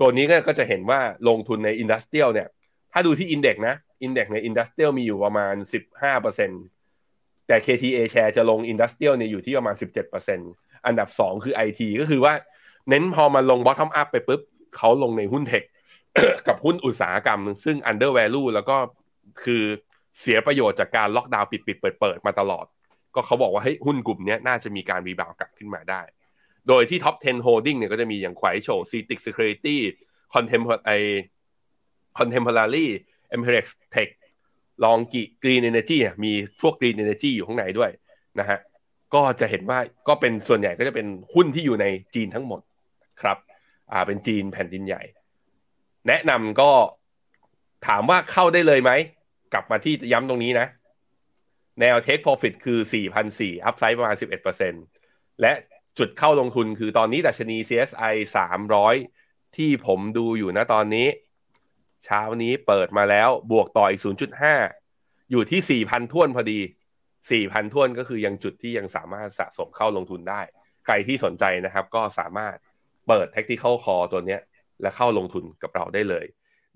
ตัวนี้ก็จะเห็นว่าลงทุนใน Industrial เนี่ย ถ้าดูที่ Index นะ Index ใน Industrial มีอยู่ประมาณ 15%แต่ KTA Share จะลง Industrial เนี่ยอยู่ที่ประมาณ 17%อันดับ 2 คือ IT ก็คือว่าเน้นพอมันลง bottom up ไปปุ๊บ เขาลงในหุ้น tech กับหุ้นอุตสาหกรรม ซึ่ง undervalue แล้วก็คือเสียประโยชน์จากการล็อกดาวน์ปิดปิดเปิดเปิดมาตลอด ก็เขาบอกว่าเฮ้ยหุ้นกลุ่มนี้น่าจะมีการ rebound กลับขึ้นมาได้ โดยที่ top 10 holding เนี่ยก็จะมีอย่างไขวโฉซีติก security Contemporary Contemporary Amperex Tech LONGi Green Energy มีพวก green energy อยู่ข้างในด้วยนะฮะก็จะเห็นว่าก็เป็นส่วนใหญ่ก็จะเป็นหุ้นที่อยู่ในจีนทั้งหมดครับ อ่าเป็นจีนแผ่นดินใหญ่ แนะนำก็ถามว่าเข้าได้เลยไหม กลับมาที่ย้ำตรงนี้นะ แนว take profit คือ4,400อัพไซด์ประมาณ 11%และจุดเข้าลงทุนคือตอนนี้ดัชนี CSI 300 ที่ผมดูอยู่นะตอนนี้ เช้านี้เปิดมาแล้วบวกต่ออีก 0.5 อยู่ที่ 4,000ท่วนพอดี 4,000 ถ้วนก็คือยังจุดที่ยังสามารถสะสมเข้าลงทุนได้ ใครที่สนใจนะครับก็สามารถ เปิด tactical call ตัวเนี้ย และเข้าลงทุนกับเราได้เลย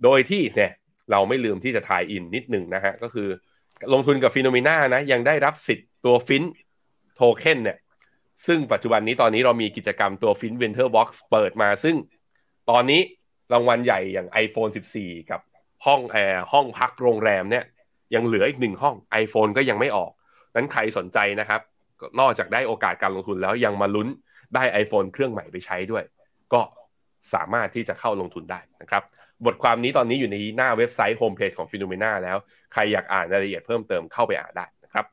โดยที่เนี่ยเราไม่ลืมที่จะ tie-in นิดหนึ่งนะฮะ ก็คือลงทุนกับ FINNOMENA นะยังได้รับสิทธิ์ตัว FIN Token เนี่ยซึ่งปัจจุบันนี้ตอนนี้เรามีกิจกรรมตัว FINVENTURE Box เปิดมา ซึ่งตอนนี้รางวัลใหญ่อย่าง iPhone 14 กับห้องแอร์ห้องพักโรงแรมเนี่ยยังเหลืออีกหนึ่งห้อง iPhone ก็ยังไม่ออกนั้นใครสนใจนะครับ นอกจากได้โอกาสการลงทุนแล้วยังมาลุ้นได้ iPhone เครื่องใหม่ไปใช้ด้วย ก็สามารถที่จะเข้าลงทุนได้นะครับ บทความนี้ตอนนี้อยู่ในหน้าเว็บไซต์โฮมเพจของ FINNOMENA แล้ว ใครอยากอ่านรายละเอียดเพิ่มเติมเข้าไปอ่านได้นะครับ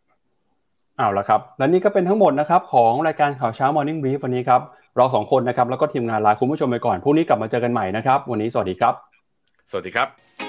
เอาละครับ และนี่ก็เป็นทั้งหมดนะครับของรายการข่าวเช้า Morning Brief วันนี้ครับเราสองคนนะครับแล้วก็ทีมงานลาคุณผู้ชมไปก่อนพรุ่งนี้กลับมาเจอกันใหม่นะครับ วันนี้สวัสดีครับ สวัสดีครับ